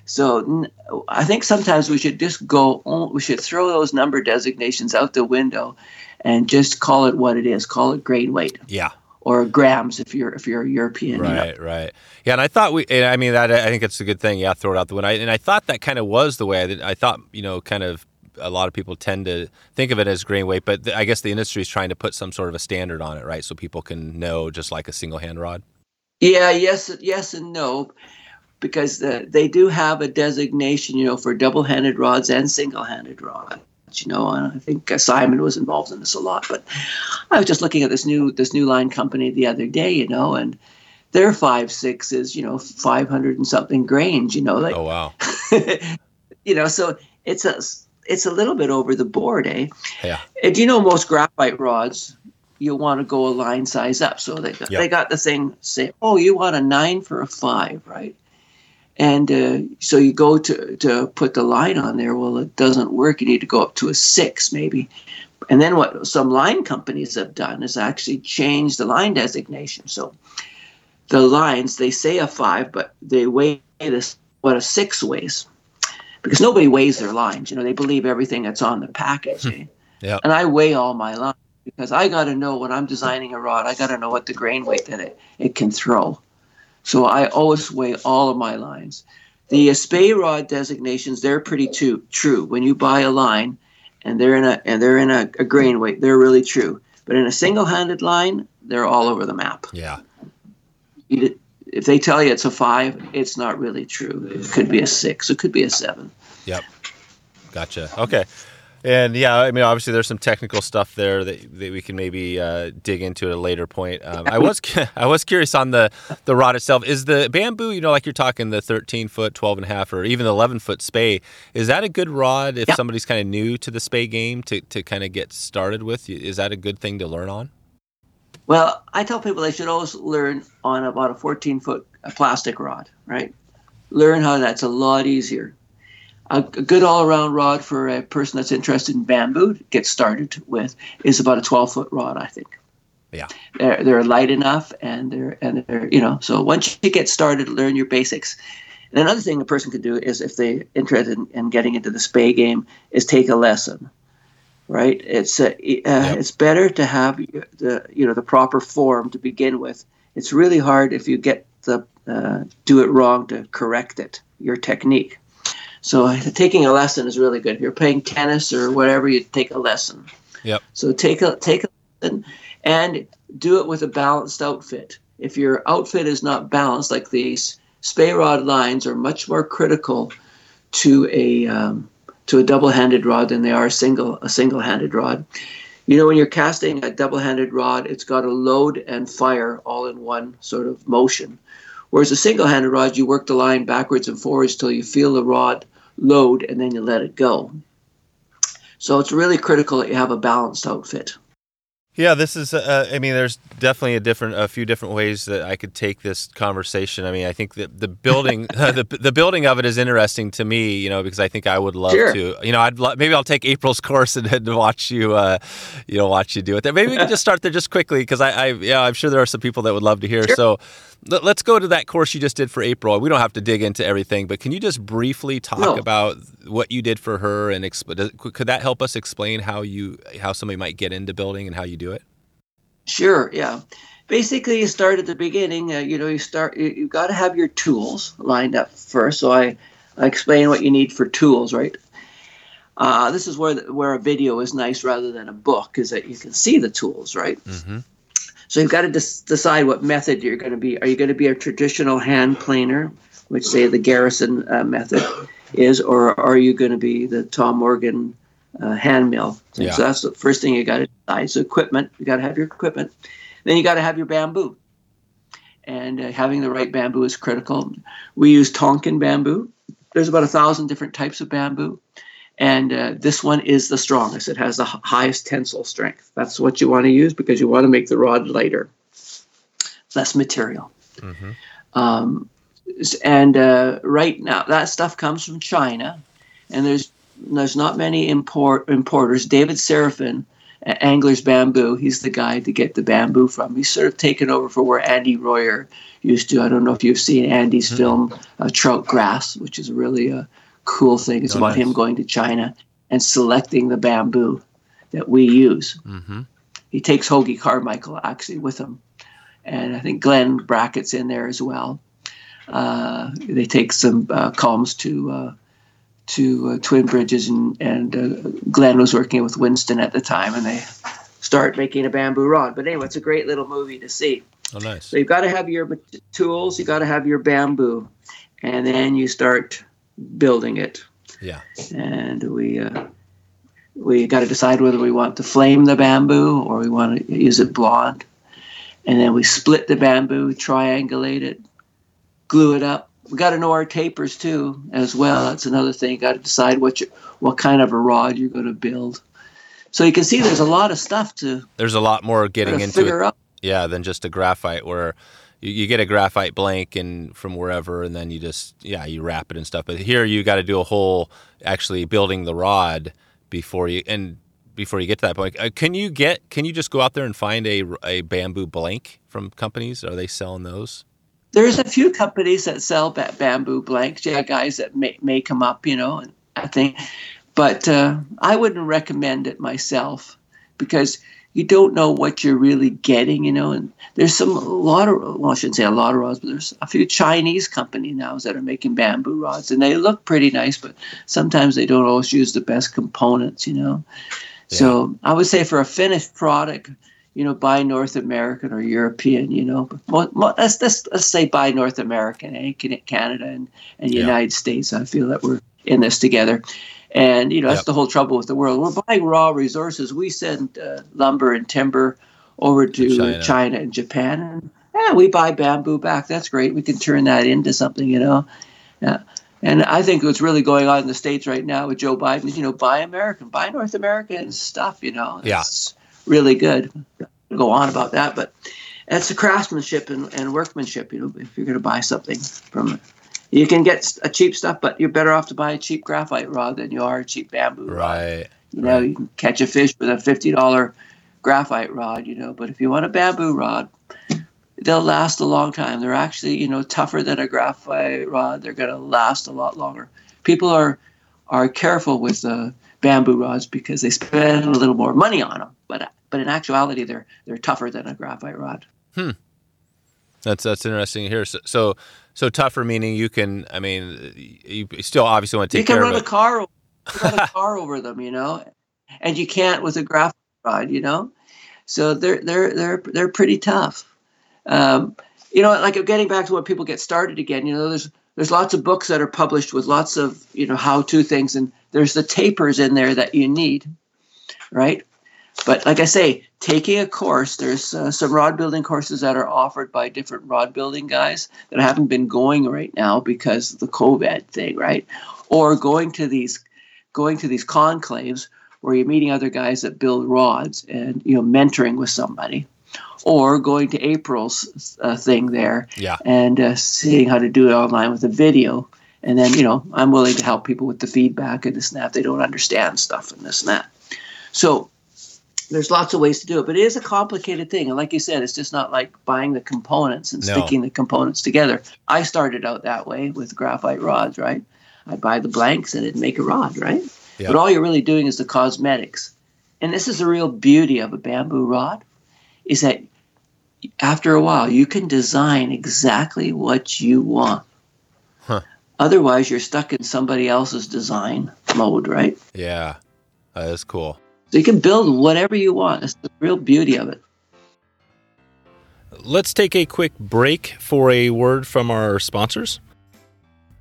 So I think sometimes we should just go on, we should throw those number designations out the window and just call it what it is. Call it grain weight Yeah. or grams if you're if you're a European. you know. Right, right. Yeah, and I thought we. And I mean, that I think it's a good thing. Yeah, throw it out the window. I, and I thought that kind of was the way. I, I thought, you know, kind of a lot of people tend to think of it as grain weight, but th- I guess the industry is trying to put some sort of a standard on it, right? So people can know, just like a single hand rod. Yeah, yes, yes, and no, because the, they do have a designation, you know, for double-handed rods and single-handed rods. You know, and I think uh, Simon was involved in this a lot. But I was just looking at this new this new line company the other day, you know, and their five six is you know five hundred and something grains. You know, like Oh wow. you know, so it's a it's a little bit over the board, eh? Yeah. And you know, most graphite rods, you want to go a line size up. So they got, Yep. they got the thing say, oh, you want a nine for a five, right? And uh, so you go to, to put the line on there. Well, it doesn't work. You need to go up to a six, maybe. And then what some line companies have done is actually change the line designation. So the lines, they say a five, but they weigh this what a six weighs because nobody weighs their lines. You know, they believe everything that's on the package. eh? Yep. And I weigh all my lines because I got to know when I'm designing a rod, I got to know what the grain weight that it, it can throw. So I always weigh all of my lines. The spey rod designations, they're pretty too, true. When you buy a line and they're in a and they're in a, a grain weight, they're really true. But in a single-handed line, they're all over the map. Yeah. You- If they tell you it's a five, it's not really true. It could be a six. It could be a seven. Yep. Gotcha. Okay. And yeah, I mean, obviously, there's some technical stuff there that, that we can maybe uh, dig into at a later point. Um, I was I was curious on the the rod itself. Is the bamboo, you know, like you're talking the 13 foot, 12 and a half, or even the 11 foot spey? Is that a good rod if Yeah. somebody's kind of new to the spey game to to kind of get started with? Is that a good thing to learn on? Well, I tell people they should always learn on about a 14 foot plastic rod, right? Learn how that's a lot easier. A, good all around rod for a person that's interested in bamboo to get started with is about a 12 foot rod, I think. Yeah. They're, they're light enough and they're, and they're, you know, so once you get started, learn your basics. And another thing a person could do is if they're interested in, in getting into the spey game is take a lesson right? It's uh, uh, it's better to have the you know the proper form to begin with. It's really hard if you get the uh, do it wrong to correct it your technique. So uh, taking a lesson is really good. If you're playing tennis or whatever, you take a lesson. Yep. So take a take a lesson and do it with a balanced outfit. If your outfit is not balanced, like these spey rod lines are much more critical to a um, to a double-handed rod than they are a single a single-handed rod. You know, when you're casting a double-handed rod, it's got a load and fire all in one sort of motion. Whereas a single-handed rod, you work the line backwards and forwards till you feel the rod load and then you let it go. So it's really critical that you have a balanced outfit. Yeah, this is. Uh, I mean, there's definitely a different, a few different ways that I could take this conversation. I mean, I think that the building, uh, the the building of it is interesting to me. You know, because I think I would love Sure. to. You know, I'd lo- maybe I'll take April's course and, and watch you, uh, you know, watch you do it. There. Maybe we can just start there just quickly because I, I, yeah, I'm sure there are some people that would love to hear. Sure. So. Let- Let's go to that course you just did for April. We don't have to dig into everything, but can you just briefly talk No. about what you did for her and exp- does- could that help us explain how you how somebody might get into building and how you do it? Sure, yeah. Basically, you start at the beginning. Uh, you know, you start. You, you've got to have your tools lined up first. So I, I explain what you need for tools, right? Uh, this is where the, where a video is nice rather than a book, is that you can see the tools, right? Mm-hmm. So you've got to dis- decide what method you're going to be. Are you going to be a traditional hand planer, which say the Garrison uh, method is, or are you going to be the Tom Morgan uh, hand mill? Yeah. So that's the first thing you got to decide. So equipment, you got to have your equipment. Then you got to have your bamboo, and uh, having the right bamboo is critical. We use Tonkin bamboo. There's about a thousand different types of bamboo. And uh, this one is the strongest. It has the highest tensile strength. That's what you want to use because you want to make the rod lighter, less material. Mm-hmm. Um, and uh, right now, that stuff comes from China, and there's there's not many import importers. David Seraphin at Angler's Bamboo, he's the guy to get the bamboo from. He's sort of taken over for where Andy Royer used to. I don't know if you've seen Andy's Mhm. film uh, Trout Grass, which is really a cool thing. It's Oh, about nice. him going to China and selecting the bamboo that we use Mm-hmm. he takes Hoagy Carmichael actually with him, and I think Glenn Brackett's in there as well. Uh, they take some uh, culms to uh, to uh, Twin Bridges, and and uh, Glenn was working with Winston at the time, and they start making a bamboo rod. But anyway, it's a great little movie to see. Oh, nice. So you've got to have your tools, you've got to have your bamboo, and then you start building it Yeah. and we uh, we got to decide whether we want to flame the bamboo or we want to use it blonde, and then we split the bamboo, triangulate it, glue it up. We got to know our tapers too, as well. That's another thing. You got to decide what you, what kind of a rod you're going to build. So you can see there's a lot of stuff to, There's a lot more getting to into it, out. yeah, than just a graphite where you, you get a graphite blank and from wherever, and then you just yeah you wrap it and stuff. But here you got to do a whole actually building the rod before you and before you get to that point. Uh, can you get can you just go out there and find a a bamboo blank from companies? Are they selling those? There's a few companies that sell ba- bamboo blanks. Yeah, guys that make make them up, you know. I think, but uh, I wouldn't recommend it myself because you don't know what you're really getting, you know. And there's some a lot of well, I shouldn't say a lot of rods, but there's a few Chinese companies now that are making bamboo rods, and they look pretty nice, but sometimes they don't always use the best components, you know. So I would say for a finished product, you know, buy North American or European, you know. But let's, let's, let's say buy North American, eh? Canada and, and Yeah. United States. I feel that we're in this together. And, you know, that's Yep. the whole trouble with the world. We're buying raw resources. We send uh, lumber and timber over to China. China. And Japan. And yeah, we buy bamboo back. That's great. We can turn that into something, you know. Yeah. And I think what's really going on in the States right now with Joe Biden is, you know, buy American, buy North American stuff, you know. Yeah. It's really good. Go on about that, but it's the craftsmanship and, and workmanship, you know, if you're going to buy something from you can get a cheap stuff, but you're better off to buy a cheap graphite rod than you are a cheap bamboo rod. Right. You know, right. you can catch a fish with a fifty dollar graphite rod, you know, but if you want a bamboo rod, they'll last a long time. They're actually, you know, tougher than a graphite rod. They're going to last a lot longer. People are are careful with the bamboo rods because they spend a little more money on them, but but in actuality, they're they're tougher than a graphite rod. Hmm. That's that's interesting to hear. So, so so tougher meaning you can. I mean, you still obviously want to You take can care run a it. car, run a car over them, you know, and you can't with a graphite rod, you know. So they're they're they're they're pretty tough. Um, you know, like getting back to when people get started again. You know, there's there's lots of books that are published with lots of you know how to things, and there's the tapers in there that you need, right? But like I say, taking a course, there's uh, some rod building courses that are offered by different rod building guys that haven't been going right now because of the COVID thing, right? Or going to these going to these conclaves where you're meeting other guys that build rods and you know mentoring with somebody or going to April's uh, thing there Yeah. and uh, seeing how to do it online with a video. And then, you know, I'm willing to help people with the feedback and this and that. They don't understand stuff and this and that. So there's lots of ways to do it, but it is a complicated thing. And like you said, it's just not like buying the components and No. sticking the components together. I started out that way with graphite rods, right? I'd buy the blanks and it'd make a rod, right? Yeah. But all you're really doing is the cosmetics. And this is the real beauty of a bamboo rod is that after a while you can design exactly what you want. Huh. Otherwise you're stuck in somebody else's design mode, right? Yeah. That is cool. So you can build whatever you want. That's the real beauty of it. Let's take a quick break for a word from our sponsors.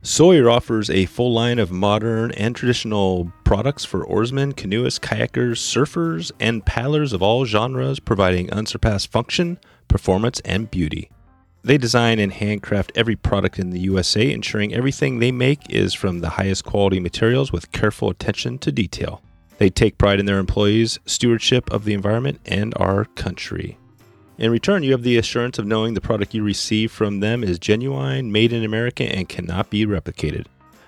Sawyer offers a full line of modern and traditional products for oarsmen, canoeists, kayakers, surfers, and paddlers of all genres, providing unsurpassed function, performance, and beauty. They design and handcraft every product in the USA, ensuring everything they make is from the highest quality materials with careful attention to detail. They take pride in their employees' stewardship of the environment and our country. In return, you have the assurance of knowing the product you receive from them is genuine, made in America, and cannot be replicated.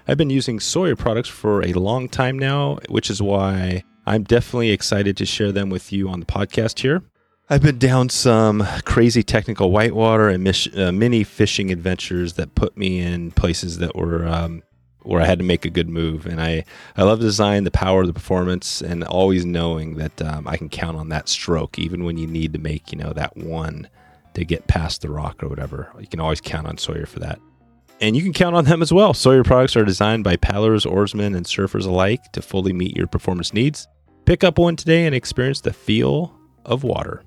I've been using Sawyer products for a long time now, which is why I'm definitely excited to share them with you on the podcast here. I've been down some crazy technical whitewater and mis- uh, mini fishing adventures that put me in places that were um, where I had to make a good move. And I, I love the design, the power, of the performance, and always knowing that um, I can count on that stroke, even when you need to make, you know, that one to get past the rock or whatever. You can always count on Sawyer for that. And you can count on them as well. Sawyer products are designed by paddlers, oarsmen, and surfers alike to fully meet your performance needs. Pick up one today and experience the feel of water.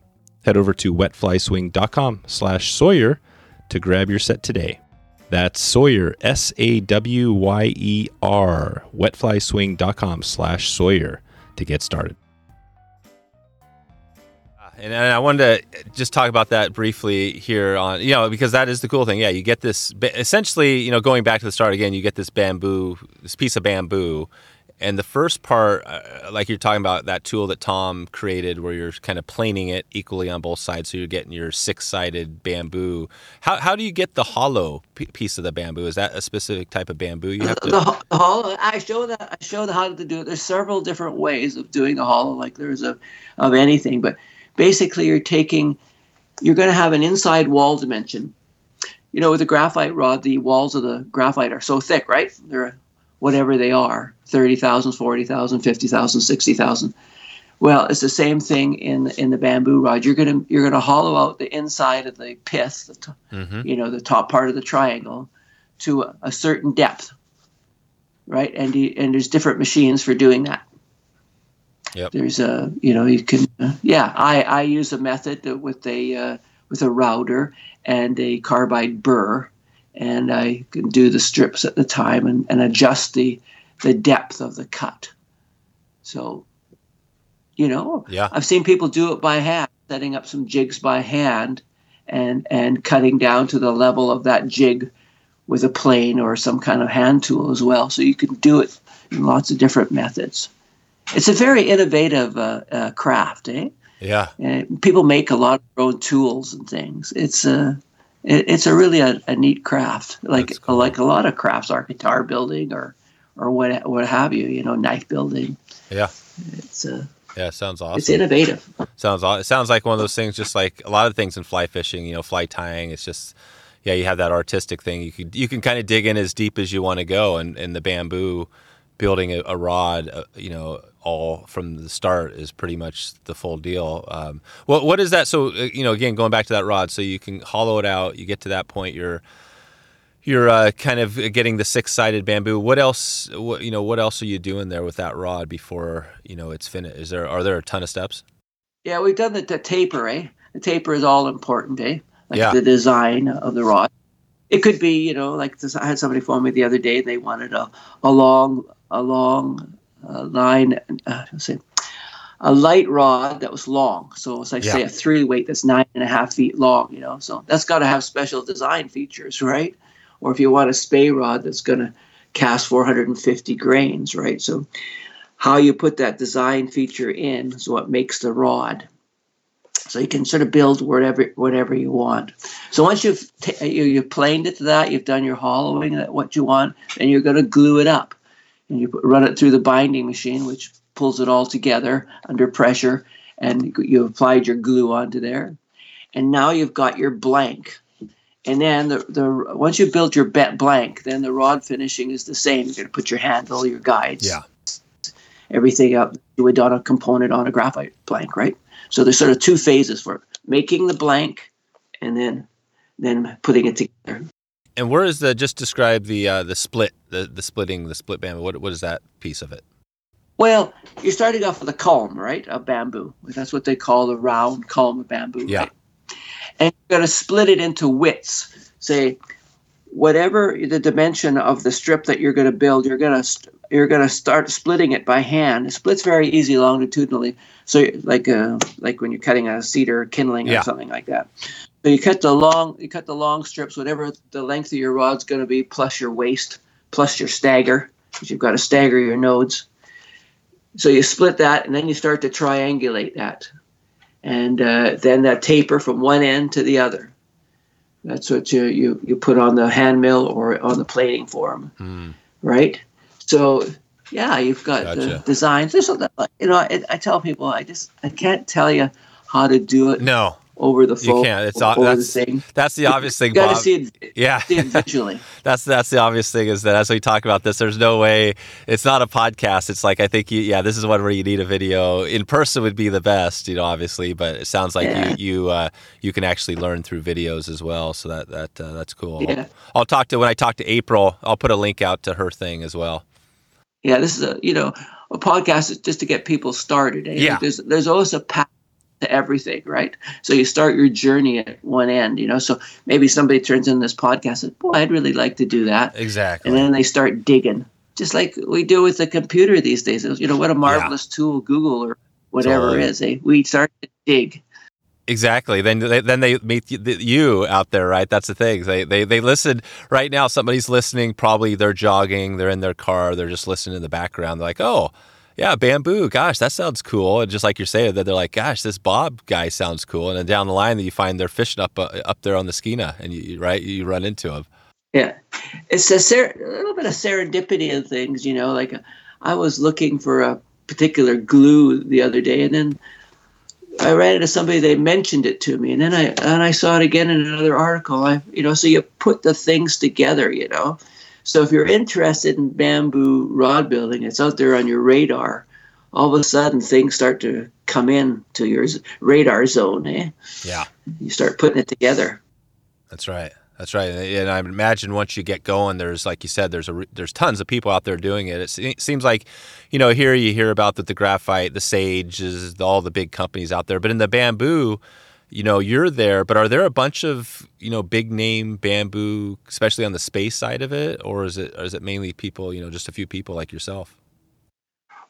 Head over to wetflyswing.com slash Sawyer to grab your set today. That's Sawyer, S A W Y E R, wetflyswing.com slash Sawyer to get started. Uh, and, and I wanted to just talk about that briefly here on, you know, because that is the cool thing. Yeah, you get this, essentially, you know, going back to the start again, you get this bamboo, this piece of bamboo. And the first part, uh, like you're talking about that tool that Tom created where you're kind of planing it equally on both sides. So you're getting your six sided bamboo. How, how do you get the hollow p- piece of the bamboo? Is that a specific type of bamboo you have to? The, ho- the hollow, I show that I show the how to do it. There's several different ways of doing a hollow, like there's a of anything, but basically you're taking, you're going to have an inside wall dimension. You know, with a graphite rod, the walls of the graphite are so thick, right? They're whatever they are 30,000, 40,000, 50,000, 60,000. Well, it's the same thing in in the bamboo rod. You're gonna you're gonna hollow out the inside of the pith, the t- Mhm. you know, the top part of the triangle, to a, a certain depth, right? And you, and there's different machines for doing that. Yep. There's a you know you can uh, yeah I I use a method with a uh, with a router and a carbide burr, and I can do the strips at the time and, and adjust the the depth of the cut. So, you know, Yeah. I've seen people do it by hand, setting up some jigs by hand, and and cutting down to the level of that jig with a plane or some kind of hand tool as well. So you can do it in lots of different methods. It's a very innovative uh, uh, craft, eh? Yeah. And people make a lot of their own tools and things. It's a it, it's a really a, a neat craft, like cool. like a lot of crafts are guitar building or or what what have you. You know, knife building. Yeah. It's uh, Yeah. Sounds awesome. it's innovative. Sounds it sounds like one of those things, just like a lot of things in fly fishing. You know, fly tying. It's just yeah, you have that artistic thing. You can you can kind of dig in as deep as you want to go, and and the bamboo building a, a rod, uh, you know, all from the start is pretty much the full deal. Um, what what is that? So uh, you know, again, going back to that rod, so you can hollow it out. You get to that point, you're you're uh, kind of getting the six sided bamboo. What else? What you know? What else are you doing there with that rod before you know it's finished? Is there are there a ton of steps? Yeah, we've done the, the taper, eh? The taper is all important, eh? Like Yeah. the design of the rod. It could be, you know, like this, I had somebody phone me the other day. They wanted a, a long, a long uh, line, uh, let's a light rod that was long. So it's like Yeah. say a three weight that's nine and a half feet long. You know, so that's got to have special design features, right? Or if you want a spay rod that's going to cast 450 grains, right? So how you put that design feature in is what makes the rod. So you can sort of build whatever whatever you want. So once you've t- you, you've planed it to that, you've done your hollowing that what you want, and you're going to glue it up, and you run it through the binding machine, which pulls it all together under pressure, and you- you applied your glue onto there, and now you've got your blank. And then the, the once you've built your bet blank, then the rod finishing is the same. You're going to put your handle, your guides, Yeah. everything up you would on a component on a graphite blank, right? So there's sort of two phases for it. making the blank and then then putting it together. And where is the just describe the uh, the split the the splitting the split bamboo? What what is that piece of it? Well, you're starting off with a culm, right? A bamboo. That's what they call the round culm of bamboo. Yeah. Right? And you're going to split it into widths. Say, whatever the dimension of the strip that you're going to build, you're going to st- you're going to start splitting it by hand. It splits very easy longitudinally. So, like uh, like when you're cutting a cedar kindling or Yeah. something like that. So you cut the long you cut the long strips, whatever the length of your rod's going to be, plus your waste, plus your stagger, because you've got to stagger your nodes. So you split that, and then you start to triangulate that, and uh, then that taper from one end to the other. That's what you, you, you put on the hand mill or on the planing form, Hmm. right? So yeah, you've got Gotcha. the designs. There's a, you know, I, I tell people I just I can't tell you how to do it No, over the phone. you can't. It's over the that's thing. that's the obvious thing, You got to Bob. see it, Yeah, see it visually. that's that's the obvious thing is that as we talk about this, there's no way it's not a podcast. It's like I think you, yeah, this is one where you need a video. In person would be the best, you know, obviously, but it sounds like Yeah. you you uh, you can actually learn through videos as well. So that that uh, that's cool. Yeah. I'll talk to when I talk to April. I'll put a link out to her thing as well. yeah, this is a you know a podcast is just to get people started. eh? Yeah. there's there's always a path to everything, right? So you start your journey at one end, you know. So maybe somebody turns in this podcast and boy, I'd really like to do that, Exactly. and then they start digging, just like we do with the computer these days. You know, what a marvelous tool Google or whatever Totally. is. Eh? We start to dig. Exactly. Then they, then they meet you out there, right? That's the thing. They, they they listen right now. Somebody's listening. Probably they're jogging. They're in their car. They're just listening in the background. They're like, oh, yeah, bamboo. Gosh, that sounds cool. And just like you're saying, that they're like, gosh, this Bob guy sounds cool. And then down the line, that you find they're fishing up uh, up there on the Skeena, and you right, you run into them. Yeah, it's a, ser- a little bit of serendipity in things, you know. Like uh, I was looking for a particular glue the other day, and then I ran into somebody. They mentioned it to me, and then I and I saw it again in another article. I, you know, so you put the things together, you know. So if you're interested in bamboo rod building, it's out there on your radar. All of a sudden, things start to come in to your radar zone. Eh? Yeah. You start putting it together. That's right. That's right. And I imagine once you get going, there's like you said, there's a there's tons of people out there doing it. It seems like, you know, here you hear about the, the graphite, the sage, is all the big companies out there. But in the bamboo, you know, you're there. But are there a bunch of you know big name bamboo, especially on the spey side of it, or is it or is it mainly people, you know, just a few people like yourself?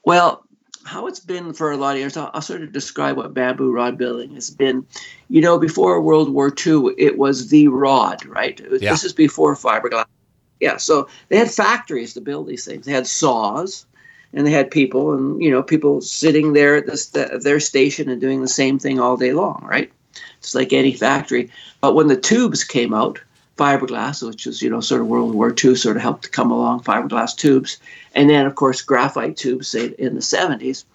Well, how it's been for a lot of years, I'll, I'll sort of describe what bamboo rod building has been. You know, before World War II, it was the rod, right? Was- Yeah. This is before fiberglass. Yeah, so they had factories to build these things. They had saws, and they had people, and you know, people sitting there at the st- their station and doing the same thing all day long, right? Just like any factory. But when the tubes came out, fiberglass, which was you know sort of World War II, sort of helped to come along, fiberglass tubes, and then of course graphite tubes, say in the 70s,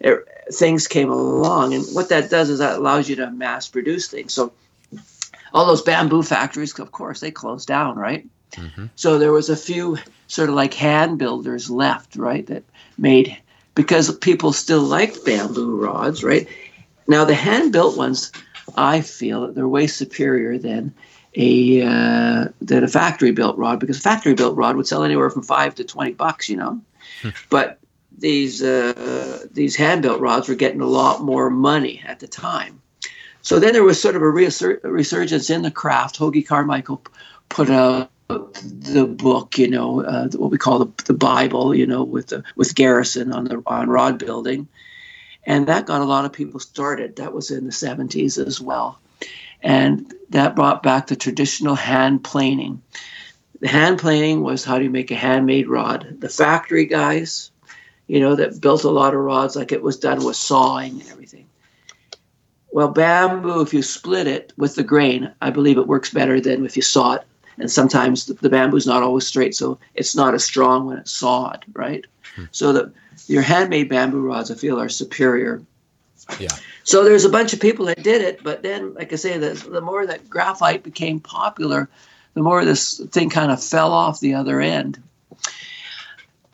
it, er, things came along, and what that does is that allows you to mass produce things. So all those bamboo factories, of course, they closed down, right? Mm-hmm. So there was a few sort of like hand builders left, right? That made because people still like bamboo rods, right? Now the hand built ones, I feel that they're way superior than a uh, than a factory built rod because a factory built rod would sell anywhere from five to twenty bucks, you know. but these uh, these hand built rods were getting a lot more money at the time. So then there was sort of a reassur- resurgence in the craft. Hoagy Carmichael put out the book, you know, uh, what we call the, the Bible, you know, with the, with Garrison on the on rod building, and that got a lot of people started. That was in the 70s as well. And that brought back the traditional hand planing. The hand planing was how do you make a handmade rod? The factory guys, you know, that built a lot of rods like it was done with sawing and everything. Well, bamboo, if you split it with the grain, I believe it works better than if you saw it. And sometimes the, the bamboo is not always straight, so it's not as strong when it's sawed, right? Hmm. So that your handmade bamboo rods, I feel, are superior. Yeah. So there's a bunch of people that did it, but then, like I say, the, the more that graphite became popular, the more this thing kind of fell off the other end.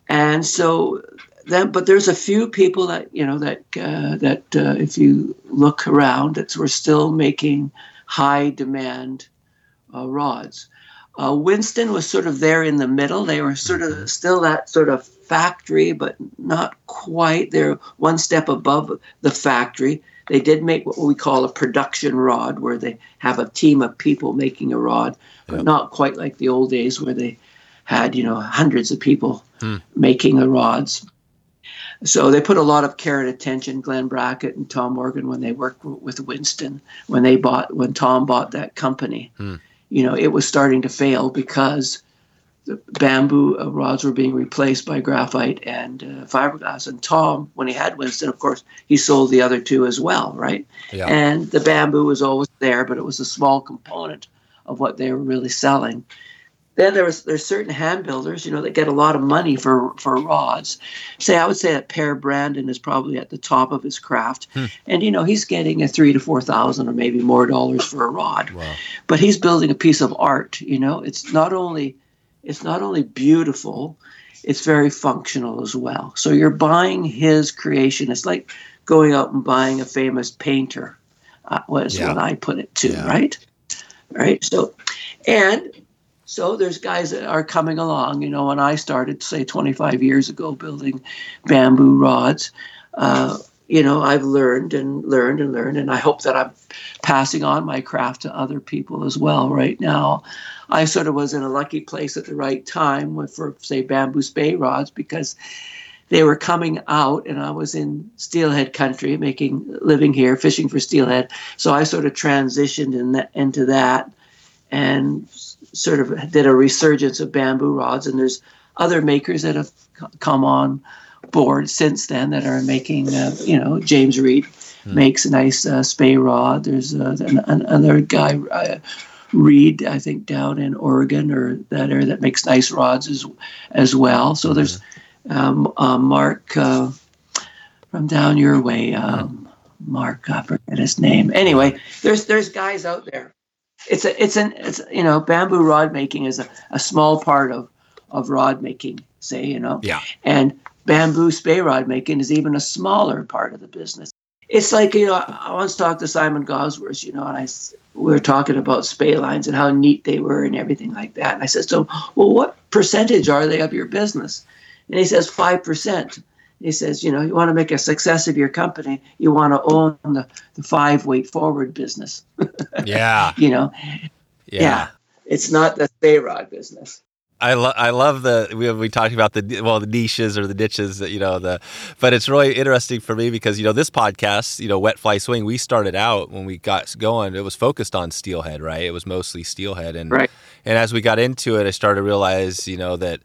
And so then, but there's a few people that you know that uh, that uh, if you look around, that we're still making high demand uh, rods. Uh, Winston was sort of there in the middle. They were sort of mm-hmm. still that sort of factory, but not quite. They're one step above the factory. They did make what we call a production rod, where they have a team of people making a rod, but yep. not quite like the old days where they had, you know, hundreds of people hmm. making the rods. So they put a lot of care and attention, Glenn Brackett and Tom Morgan, when they worked with Winston, when they bought, when Tom bought that company. Hmm. You know, it was starting to fail because the bamboo uh, rods were being replaced by graphite and uh, fiberglass. And Tom, when he had Winston, of course, he sold the other two as well, right? Yeah. And the bamboo was always there, but it was a small component of what they were really selling. Then there was there's certain hand builders, you know, that get a lot of money for for rods. Say I would say that Per Brandin is probably at the top of his craft, hmm. and you know he's getting a three to four thousand or maybe more dollars for a rod. Wow. But he's building a piece of art. You know, it's not only it's not only beautiful, it's very functional as well. So you're buying his creation. It's like going out and buying a famous painter, uh, was yeah. what I put it to, yeah. right? Right. So, and so there's guys that are coming along. You know, when I started, say, 25 years ago, building bamboo rods, uh, you know, I've learned and learned and learned, and I hope that I'm passing on my craft to other people as well. Right now, I sort of was in a lucky place at the right time with, for say, bamboo spey rods because they were coming out, and I was in steelhead country, making living here, fishing for steelhead. So I sort of transitioned in that, into that, and sort of did a resurgence of bamboo rods. And there's other makers that have come on board since then that are making, uh, you know, James Reed hmm. makes a nice uh, spey rod. There's uh, an, another guy, uh, Reed, I think, down in Oregon or that area that makes nice rods as, as well. So there's um, uh, Mark uh, from down your way. Um, Mark, I forget his name. Anyway, there's there's guys out there. It's a it's an it's you know bamboo rod making is a, a small part of of rod making. Say you know. Yeah. And bamboo spey rod making is even a smaller part of the business. It's like, you know, I once talked to Simon Gawesworth, you know, and I, we were talking about spey lines and how neat they were and everything like that. And I said him, well, what percentage are they of your business? And he says, 5%. He says, you know, you want to make a success of your company, you want to own the, the five weight forward business. yeah. You know, yeah. yeah. It's not the spey rod business. I love I love the we we talked about the well the niches or the niches that, you know the but it's really interesting for me because you know this podcast you know wet fly swing we started out when we got going it was focused on steelhead right it was mostly steelhead and right. and as we got into it I started to realize you know that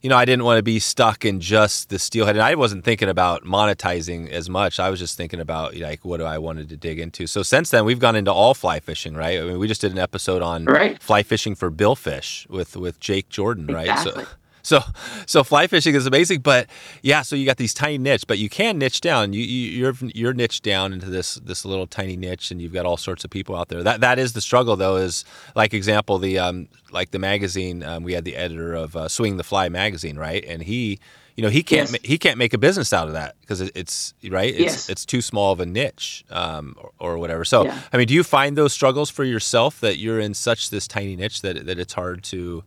you know, I didn't want to be stuck in just the steelhead. And I wasn't thinking about monetizing as much. I was just thinking about like what do I wanted to dig into. So since then, we've gone into all fly fishing, right? I mean, we just did an episode on right. fly fishing for billfish with with Jake Jordan, right? Exactly. So so so fly fishing is amazing, but yeah, so you got these tiny niche, but you can niche down. You, you are you're, you're niched down into this this little tiny niche, and you've got all sorts of people out there. That that is the struggle, though. Is like example the um like the magazine. Um, we had the editor of uh, Swing the Fly magazine, right? And he you know he can't yes. he can't make a business out of that because it's right it's yes. it's too small of a niche um, or, or, whatever so yeah. i mean do you find those struggles for yourself that you're in such this tiny niche that, that it's hard to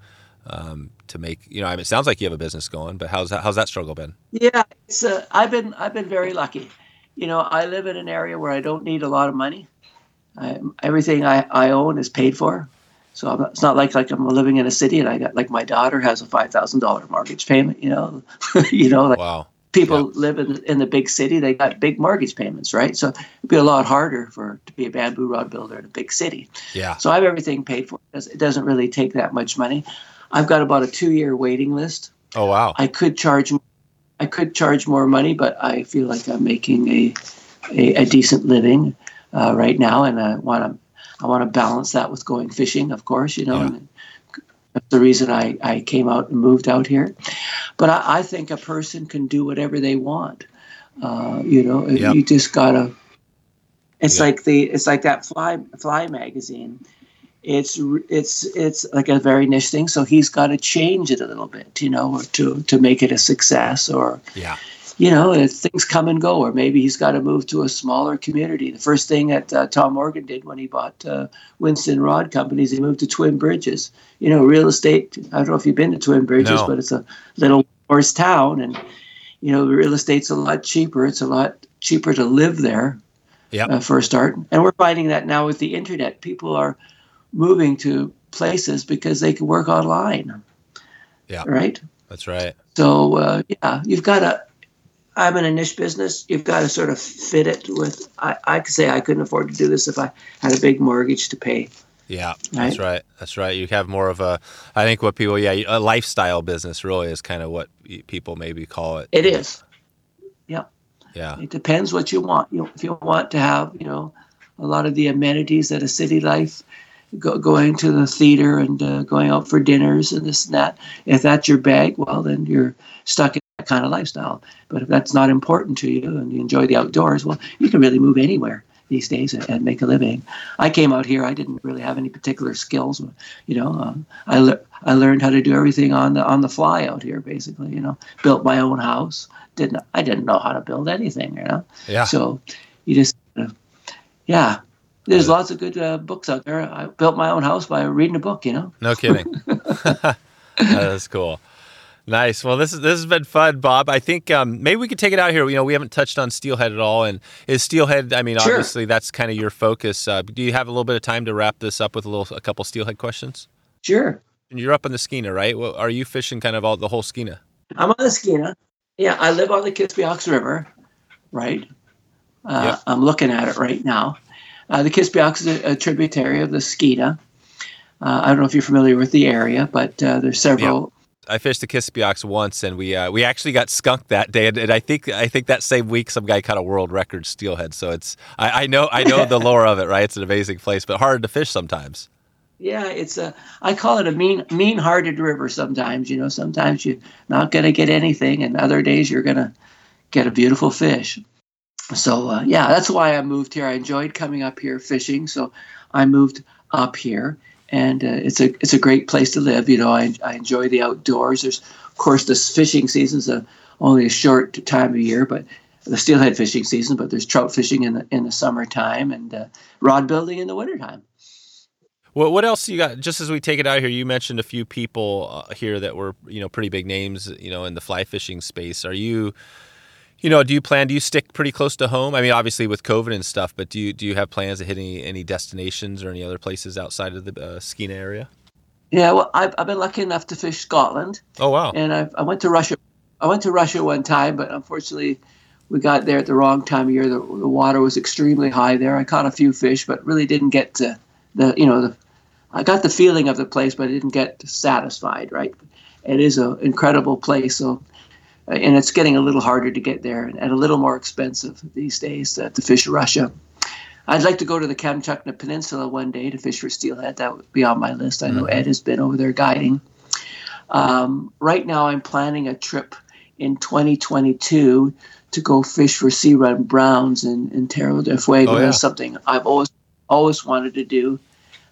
um, to make you know I mean, it sounds like you have a business going but how's that how's that struggle been? Yeah it's uh, I've been I've been very lucky. You know I live in an area where I don't need a lot of money. I, everything I, I own is paid for. So not, it's not like like I'm living in a city and I got like my daughter has a five thousand dollar mortgage payment you know? You know like, wow. people live in, in the big city they got big mortgage payments right? So it'd be a lot harder for to be a bamboo rod builder in a big city. Yeah. so i have everything paid for. It doesn't really take that much money i've got about a two year waiting list Oh wow. i could charge i could charge more money but i feel like i'm making a a, a decent living uh, right now and i want to i want to balance that with going fishing of course you know Yeah. and that's the reason I, I came out and moved out here. But I, I think a person can do whatever they want. Uh, you know, Yep. you just gotta. It's Yeah. like the it's like that fly fly magazine. It's it's it's like a very niche thing. So he's got to change it a little bit, you know, or to to make it a success, or Yeah. you know, things come and go, or maybe he's got to move to a smaller community. The first thing that uh, Tom Morgan did when he bought uh, Winston Rod Companies, he moved to Twin Bridges. You know, real estate. I don't know if you've been to Twin Bridges, No. but it's a little horse town, and you know, real estate's a lot cheaper. It's a lot cheaper to live there Yep. uh, for a start. And we're finding that now with the internet, people are moving to places because they can work online. Yeah. Right. That's right. So uh, yeah, you've got to. I'm in a niche business. You've got to sort of fit it with. I, I could say I couldn't afford to do this if I had a big mortgage to pay. Yeah, that's Right. right. That's right. You have more of a, I think what people, yeah, a lifestyle business really is kind of what people maybe call it. It is. Yeah. Yeah. It depends what you want. You know, if you want to have you know a lot of the amenities that a city life, go, going to the theater and uh, going out for dinners and this and that. If that's your bag, well then you're stuck in that kind of lifestyle. But if that's not important to you and you enjoy the outdoors, well you can really move anywhere these days and, and make a living. I came out here. I didn't really have any particular skills. You know, um, I le- I learned how to do everything on the on the fly out here. Basically, you know, built my own house. Didn't I didn't know how to build anything. You know. Yeah. So you just, uh, yeah, there's lots of good uh, books out there. I built my own house by reading a book, you know. No kidding. That's cool. Nice. Well, this is this has been fun, Bob. I think um, maybe we could take it out here. You know, we haven't touched on Steelhead at all, and is Steelhead? I mean, Sure. obviously that's kind of your focus. Uh, do you have a little bit of time to wrap this up with a little, a couple Steelhead questions? Sure. And you're up on the Skeena, right? Well, are you fishing kind of all the whole Skeena? I'm on the Skeena. Yeah, I live on the Kispiox River, right? Uh, Yep. I'm looking at it right now. Uh, the Kispiox is a, a tributary of the Skeena. Uh, I don't know if you're familiar with the area, but uh, there's several. I fished the Kispiox once, and we uh, we actually got skunked that day. And, and I think I think that same week some guy caught a world record steelhead. So it's I, I know I know the lore of it, right? It's an amazing place, but hard to fish sometimes. Yeah, it's a. I call it a mean, mean-hearted river. Sometimes, you know, sometimes you're not going to get anything, and other days you're going to get a beautiful fish. So uh, yeah, that's why I moved here. I enjoyed coming up here fishing, so I moved up here, and uh, it's a it's a great place to live. You know, I I enjoy the outdoors. There's of course this fishing season's a, only a short time of year, but the steelhead fishing season. But there's trout fishing in the in the summertime and uh, rod building in the wintertime. What what else you got? Just as we take it out here, you mentioned a few people uh, here that were you know pretty big names, you know, in the fly fishing space. Are you, you know, do you plan? Do you stick pretty close to home? I mean, obviously with COVID and stuff, but do you do you have plans to hit any any destinations or any other places outside of the uh, Skeena area? Yeah, well, I've, I've been lucky enough to fish Scotland, Oh wow, and I, I went to Russia. I went to Russia one time, but unfortunately, we got there at the wrong time of year. The, the water was extremely high there. I caught a few fish, but really didn't get to the you know the. I got the feeling of the place, but I didn't get satisfied. Right, it is an incredible place. So, and it's getting a little harder to get there, and, a little more expensive these days uh, to fish Russia. I'd like to go to the Kamchatka Peninsula one day to fish for steelhead. That would be on my list. I know Ed has been over there guiding. Um, right now, I'm planning a trip in 2022 to go fish for sea run browns in, in Tierra del Fuego. Oh, yeah. That's something I've always always wanted to do.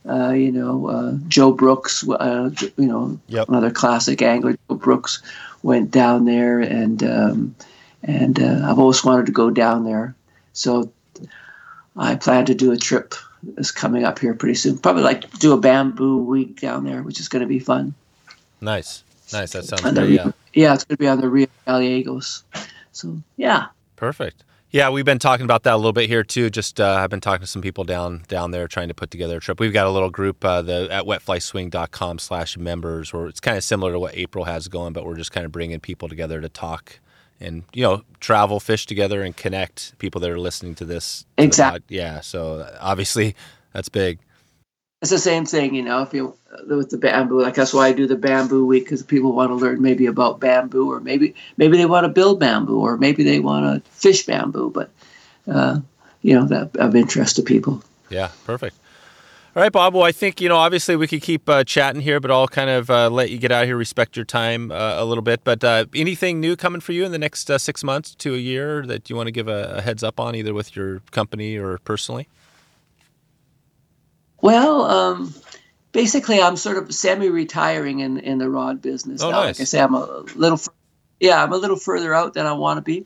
Uh, you know, uh, Joe Brooks, uh, you know, Yep. another classic angler, Joe Brooks, went down there, and um, and uh, I've always wanted to go down there. So I plan to do a trip that's coming up here pretty soon. Probably like do a bamboo week down there, which is going to be fun. nice, nice. That sounds the Yeah. yeah, it's going to be on the Rio Gallegos. So yeah, Perfect. Yeah, we've been talking about that a little bit here too. Just uh, I've been talking to some people down down there trying to put together a trip. We've got a little group uh, the at wetflyswing.com slash members where it's kind of similar to what April has going, but we're just kind of bringing people together to talk and you know travel, fish together, and connect people that are listening to this. to Exactly. yeah. So obviously that's big. It's the same thing, you know. If you with the bamboo, like that's why I do the bamboo week because people want to learn maybe about bamboo, or maybe maybe they want to build bamboo, or maybe they want to fish bamboo. But uh, you know that of interest to people. Yeah, perfect. All right, Bob. Well, I think you know. Obviously, we could keep uh, chatting here, but I'll kind of uh, let you get out here. Respect your time uh, a little bit. But uh, anything new coming for you in the next uh, six months to a year that you want to give a, a heads up on, either with your company or personally? Well, um, basically, I'm sort of semi-retiring in in the rod business. Oh, now. nice. Like I say, I'm a little, yeah, I'm a little further out than I want to be.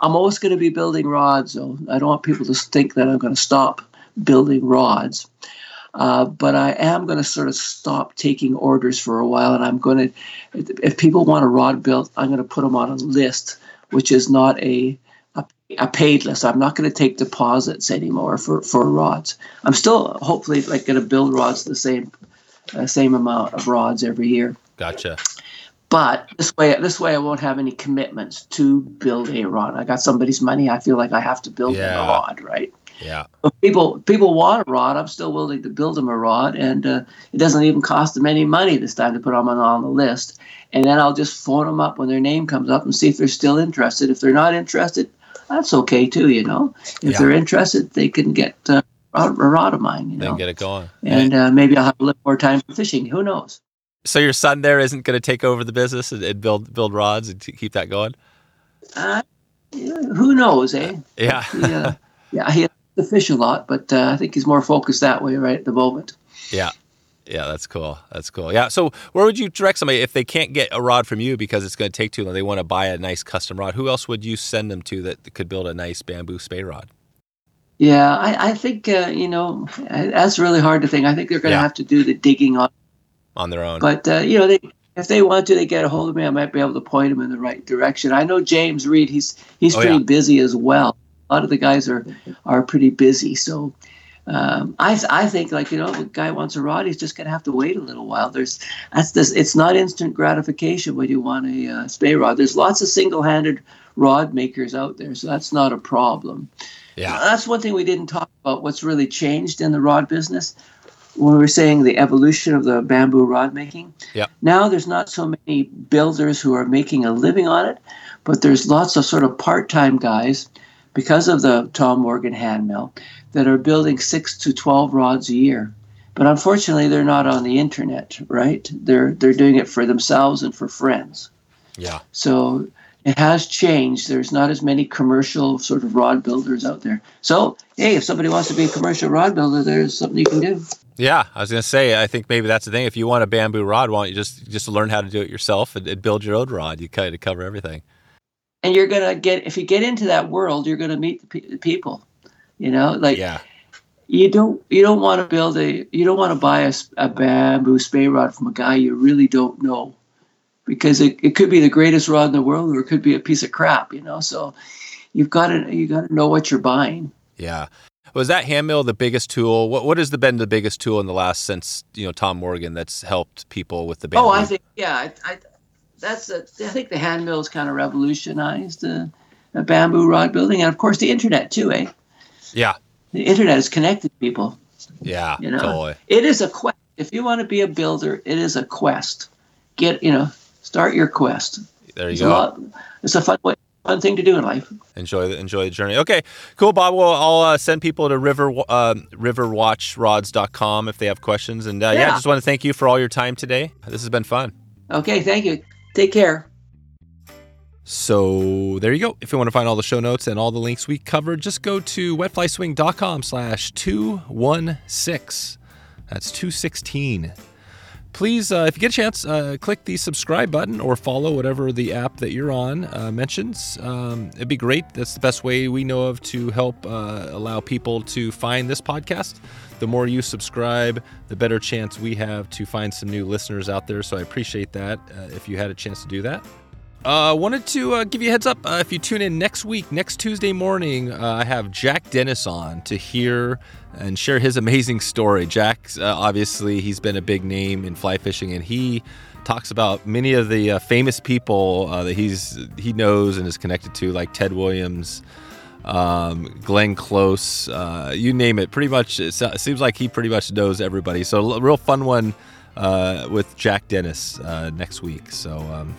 I'm always going to be building rods, though. I don't want people to think that I'm going to stop building rods. Uh, but I am going to sort of stop taking orders for a while, and I'm going to, if people want a rod built, I'm going to put them on a list, which is not a a, paid list. I'm not going to take deposits anymore for, for rods. I'm still hopefully like going to build rods the same uh, same amount of rods every year. Gotcha. But this way, this way, I won't have any commitments to build a rod. I got somebody's money. I feel like I have to build Yeah. a rod, right? Yeah. If people people want a rod, I'm still willing to build them a rod, and uh, it doesn't even cost them any money this time to put them on, on the list. And then I'll just phone them up when their name comes up and see if they're still interested. If they're not interested, that's okay too. You know, if Yeah. they're interested, they can get uh, rod of mine. You know, get it going. and uh, maybe I'll have a little more time for fishing. Who knows? so your son there isn't going to take over the business and, and build build rods and keep that going. Uh, who knows, eh? Yeah. He, uh, yeah, he has to fish a lot, but uh, I think he's more focused that way right at the moment. Yeah. Yeah, that's cool. That's cool. Yeah. So, where would you direct somebody if they can't get a rod from you because it's going to take too long? They want to buy a nice custom rod. Who else would you send them to that could build a nice bamboo spey rod? Yeah, I, I think uh, you know that's really hard to think. I think they're going to Yeah. have to do the digging on, on their own? but uh, you know, they, if they want to, they get a hold of me. I might be able to point them in the right direction. I know James Reed. He's he's Oh, pretty yeah. busy as well. A lot of the guys are are pretty busy, so. Um, I I think like you know, if a guy wants a rod, he's just gonna have to wait a little while. There's that's this. It's not instant gratification when you want a uh, spey rod. There's lots of single-handed rod makers out there, so that's not a problem. yeah. That's one thing we didn't talk about. What's really changed in the rod business when we were saying the evolution of the bamboo rod making. Yep. Now there's not so many builders who are making a living on it, but there's lots of sort of part-time guys because of the Tom Morgan hand mill that are building six to twelve rods a year. But unfortunately, they're not on the internet, right? They're they're doing it for themselves and for friends. Yeah. So it has changed. There's not as many commercial sort of rod builders out there. So, hey, if somebody wants to be a commercial rod builder, there's something you can do. Yeah, I was gonna say. I think maybe that's the thing. If you want a bamboo rod, why don't you just just learn how to do it yourself and, and build your own rod? You kind of cover everything. And you're gonna get if you get into that world, you're gonna meet the, pe- the people. You know, like Yeah, you don't you don't want to build a you don't want to buy a bamboo spey rod from a guy you really don't know because it, it could be the greatest rod in the world or it could be a piece of crap you know so you've got to you got to know what you're buying yeah. Was that hand mill the biggest tool? What what has the, been the biggest tool in the last since you know Tom Morgan that's helped people with the bamboo? oh i think yeah i, I that's a, i think the hand mills kind of revolutionized the, the bamboo rod building and of course the internet too eh yeah, the internet has connected people yeah, You know? totally. it is a quest if you want to be a builder it is a quest get you know start your quest There you It's go. a lot. It's a fun way, fun thing to do in life. enjoy the enjoy the journey. Okay, cool, Bob. Well, I'll uh, send people to river uh, riverwatchrods.com if they have questions. And uh, yeah. Yeah. just want to thank you for all your time today. This has been fun. Okay, thank you. Take care. So there you go. If you want to find all the show notes and all the links we covered, just go to wetflyswing.com slash 216. That's 216. Please, uh, if you get a chance, uh, click the subscribe button or follow whatever the app that you're on uh, mentions. Um, it'd be great. That's the best way we know of to help uh, allow people to find this podcast. The more you subscribe, the better chance we have to find some new listeners out there. So I appreciate that uh, if you had a chance to do that. Uh, wanted to uh, give you a heads up. Uh, if you tune in next week, next Tuesday morning, uh, I have Jack Dennis on to hear and share his amazing story. Jack, uh, obviously, he's been a big name in fly fishing, and he talks about many of the uh, famous people that he's he knows and is connected to, like Ted Williams, um, Glenn Close, uh, you name it. Pretty much, it seems like he pretty much knows everybody. So a real fun one uh, with Jack Dennis uh, next week. So. Um,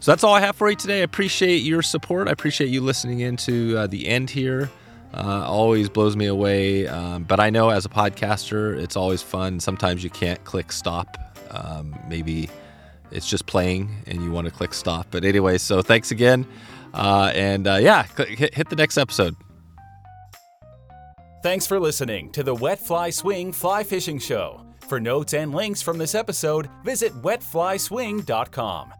so that's all I have for you today. I appreciate your support. I appreciate you listening into uh, the end here. Uh, always blows me away. Um, but I know as a podcaster, it's always fun. Sometimes you can't click stop. Um, maybe it's just playing and you want to click stop. But anyway, so thanks again. Uh, and uh, yeah, hit, hit the next episode. Thanks for listening to the Wet Fly Swing Fly Fishing Show. For notes and links from this episode, visit wetflyswing.com.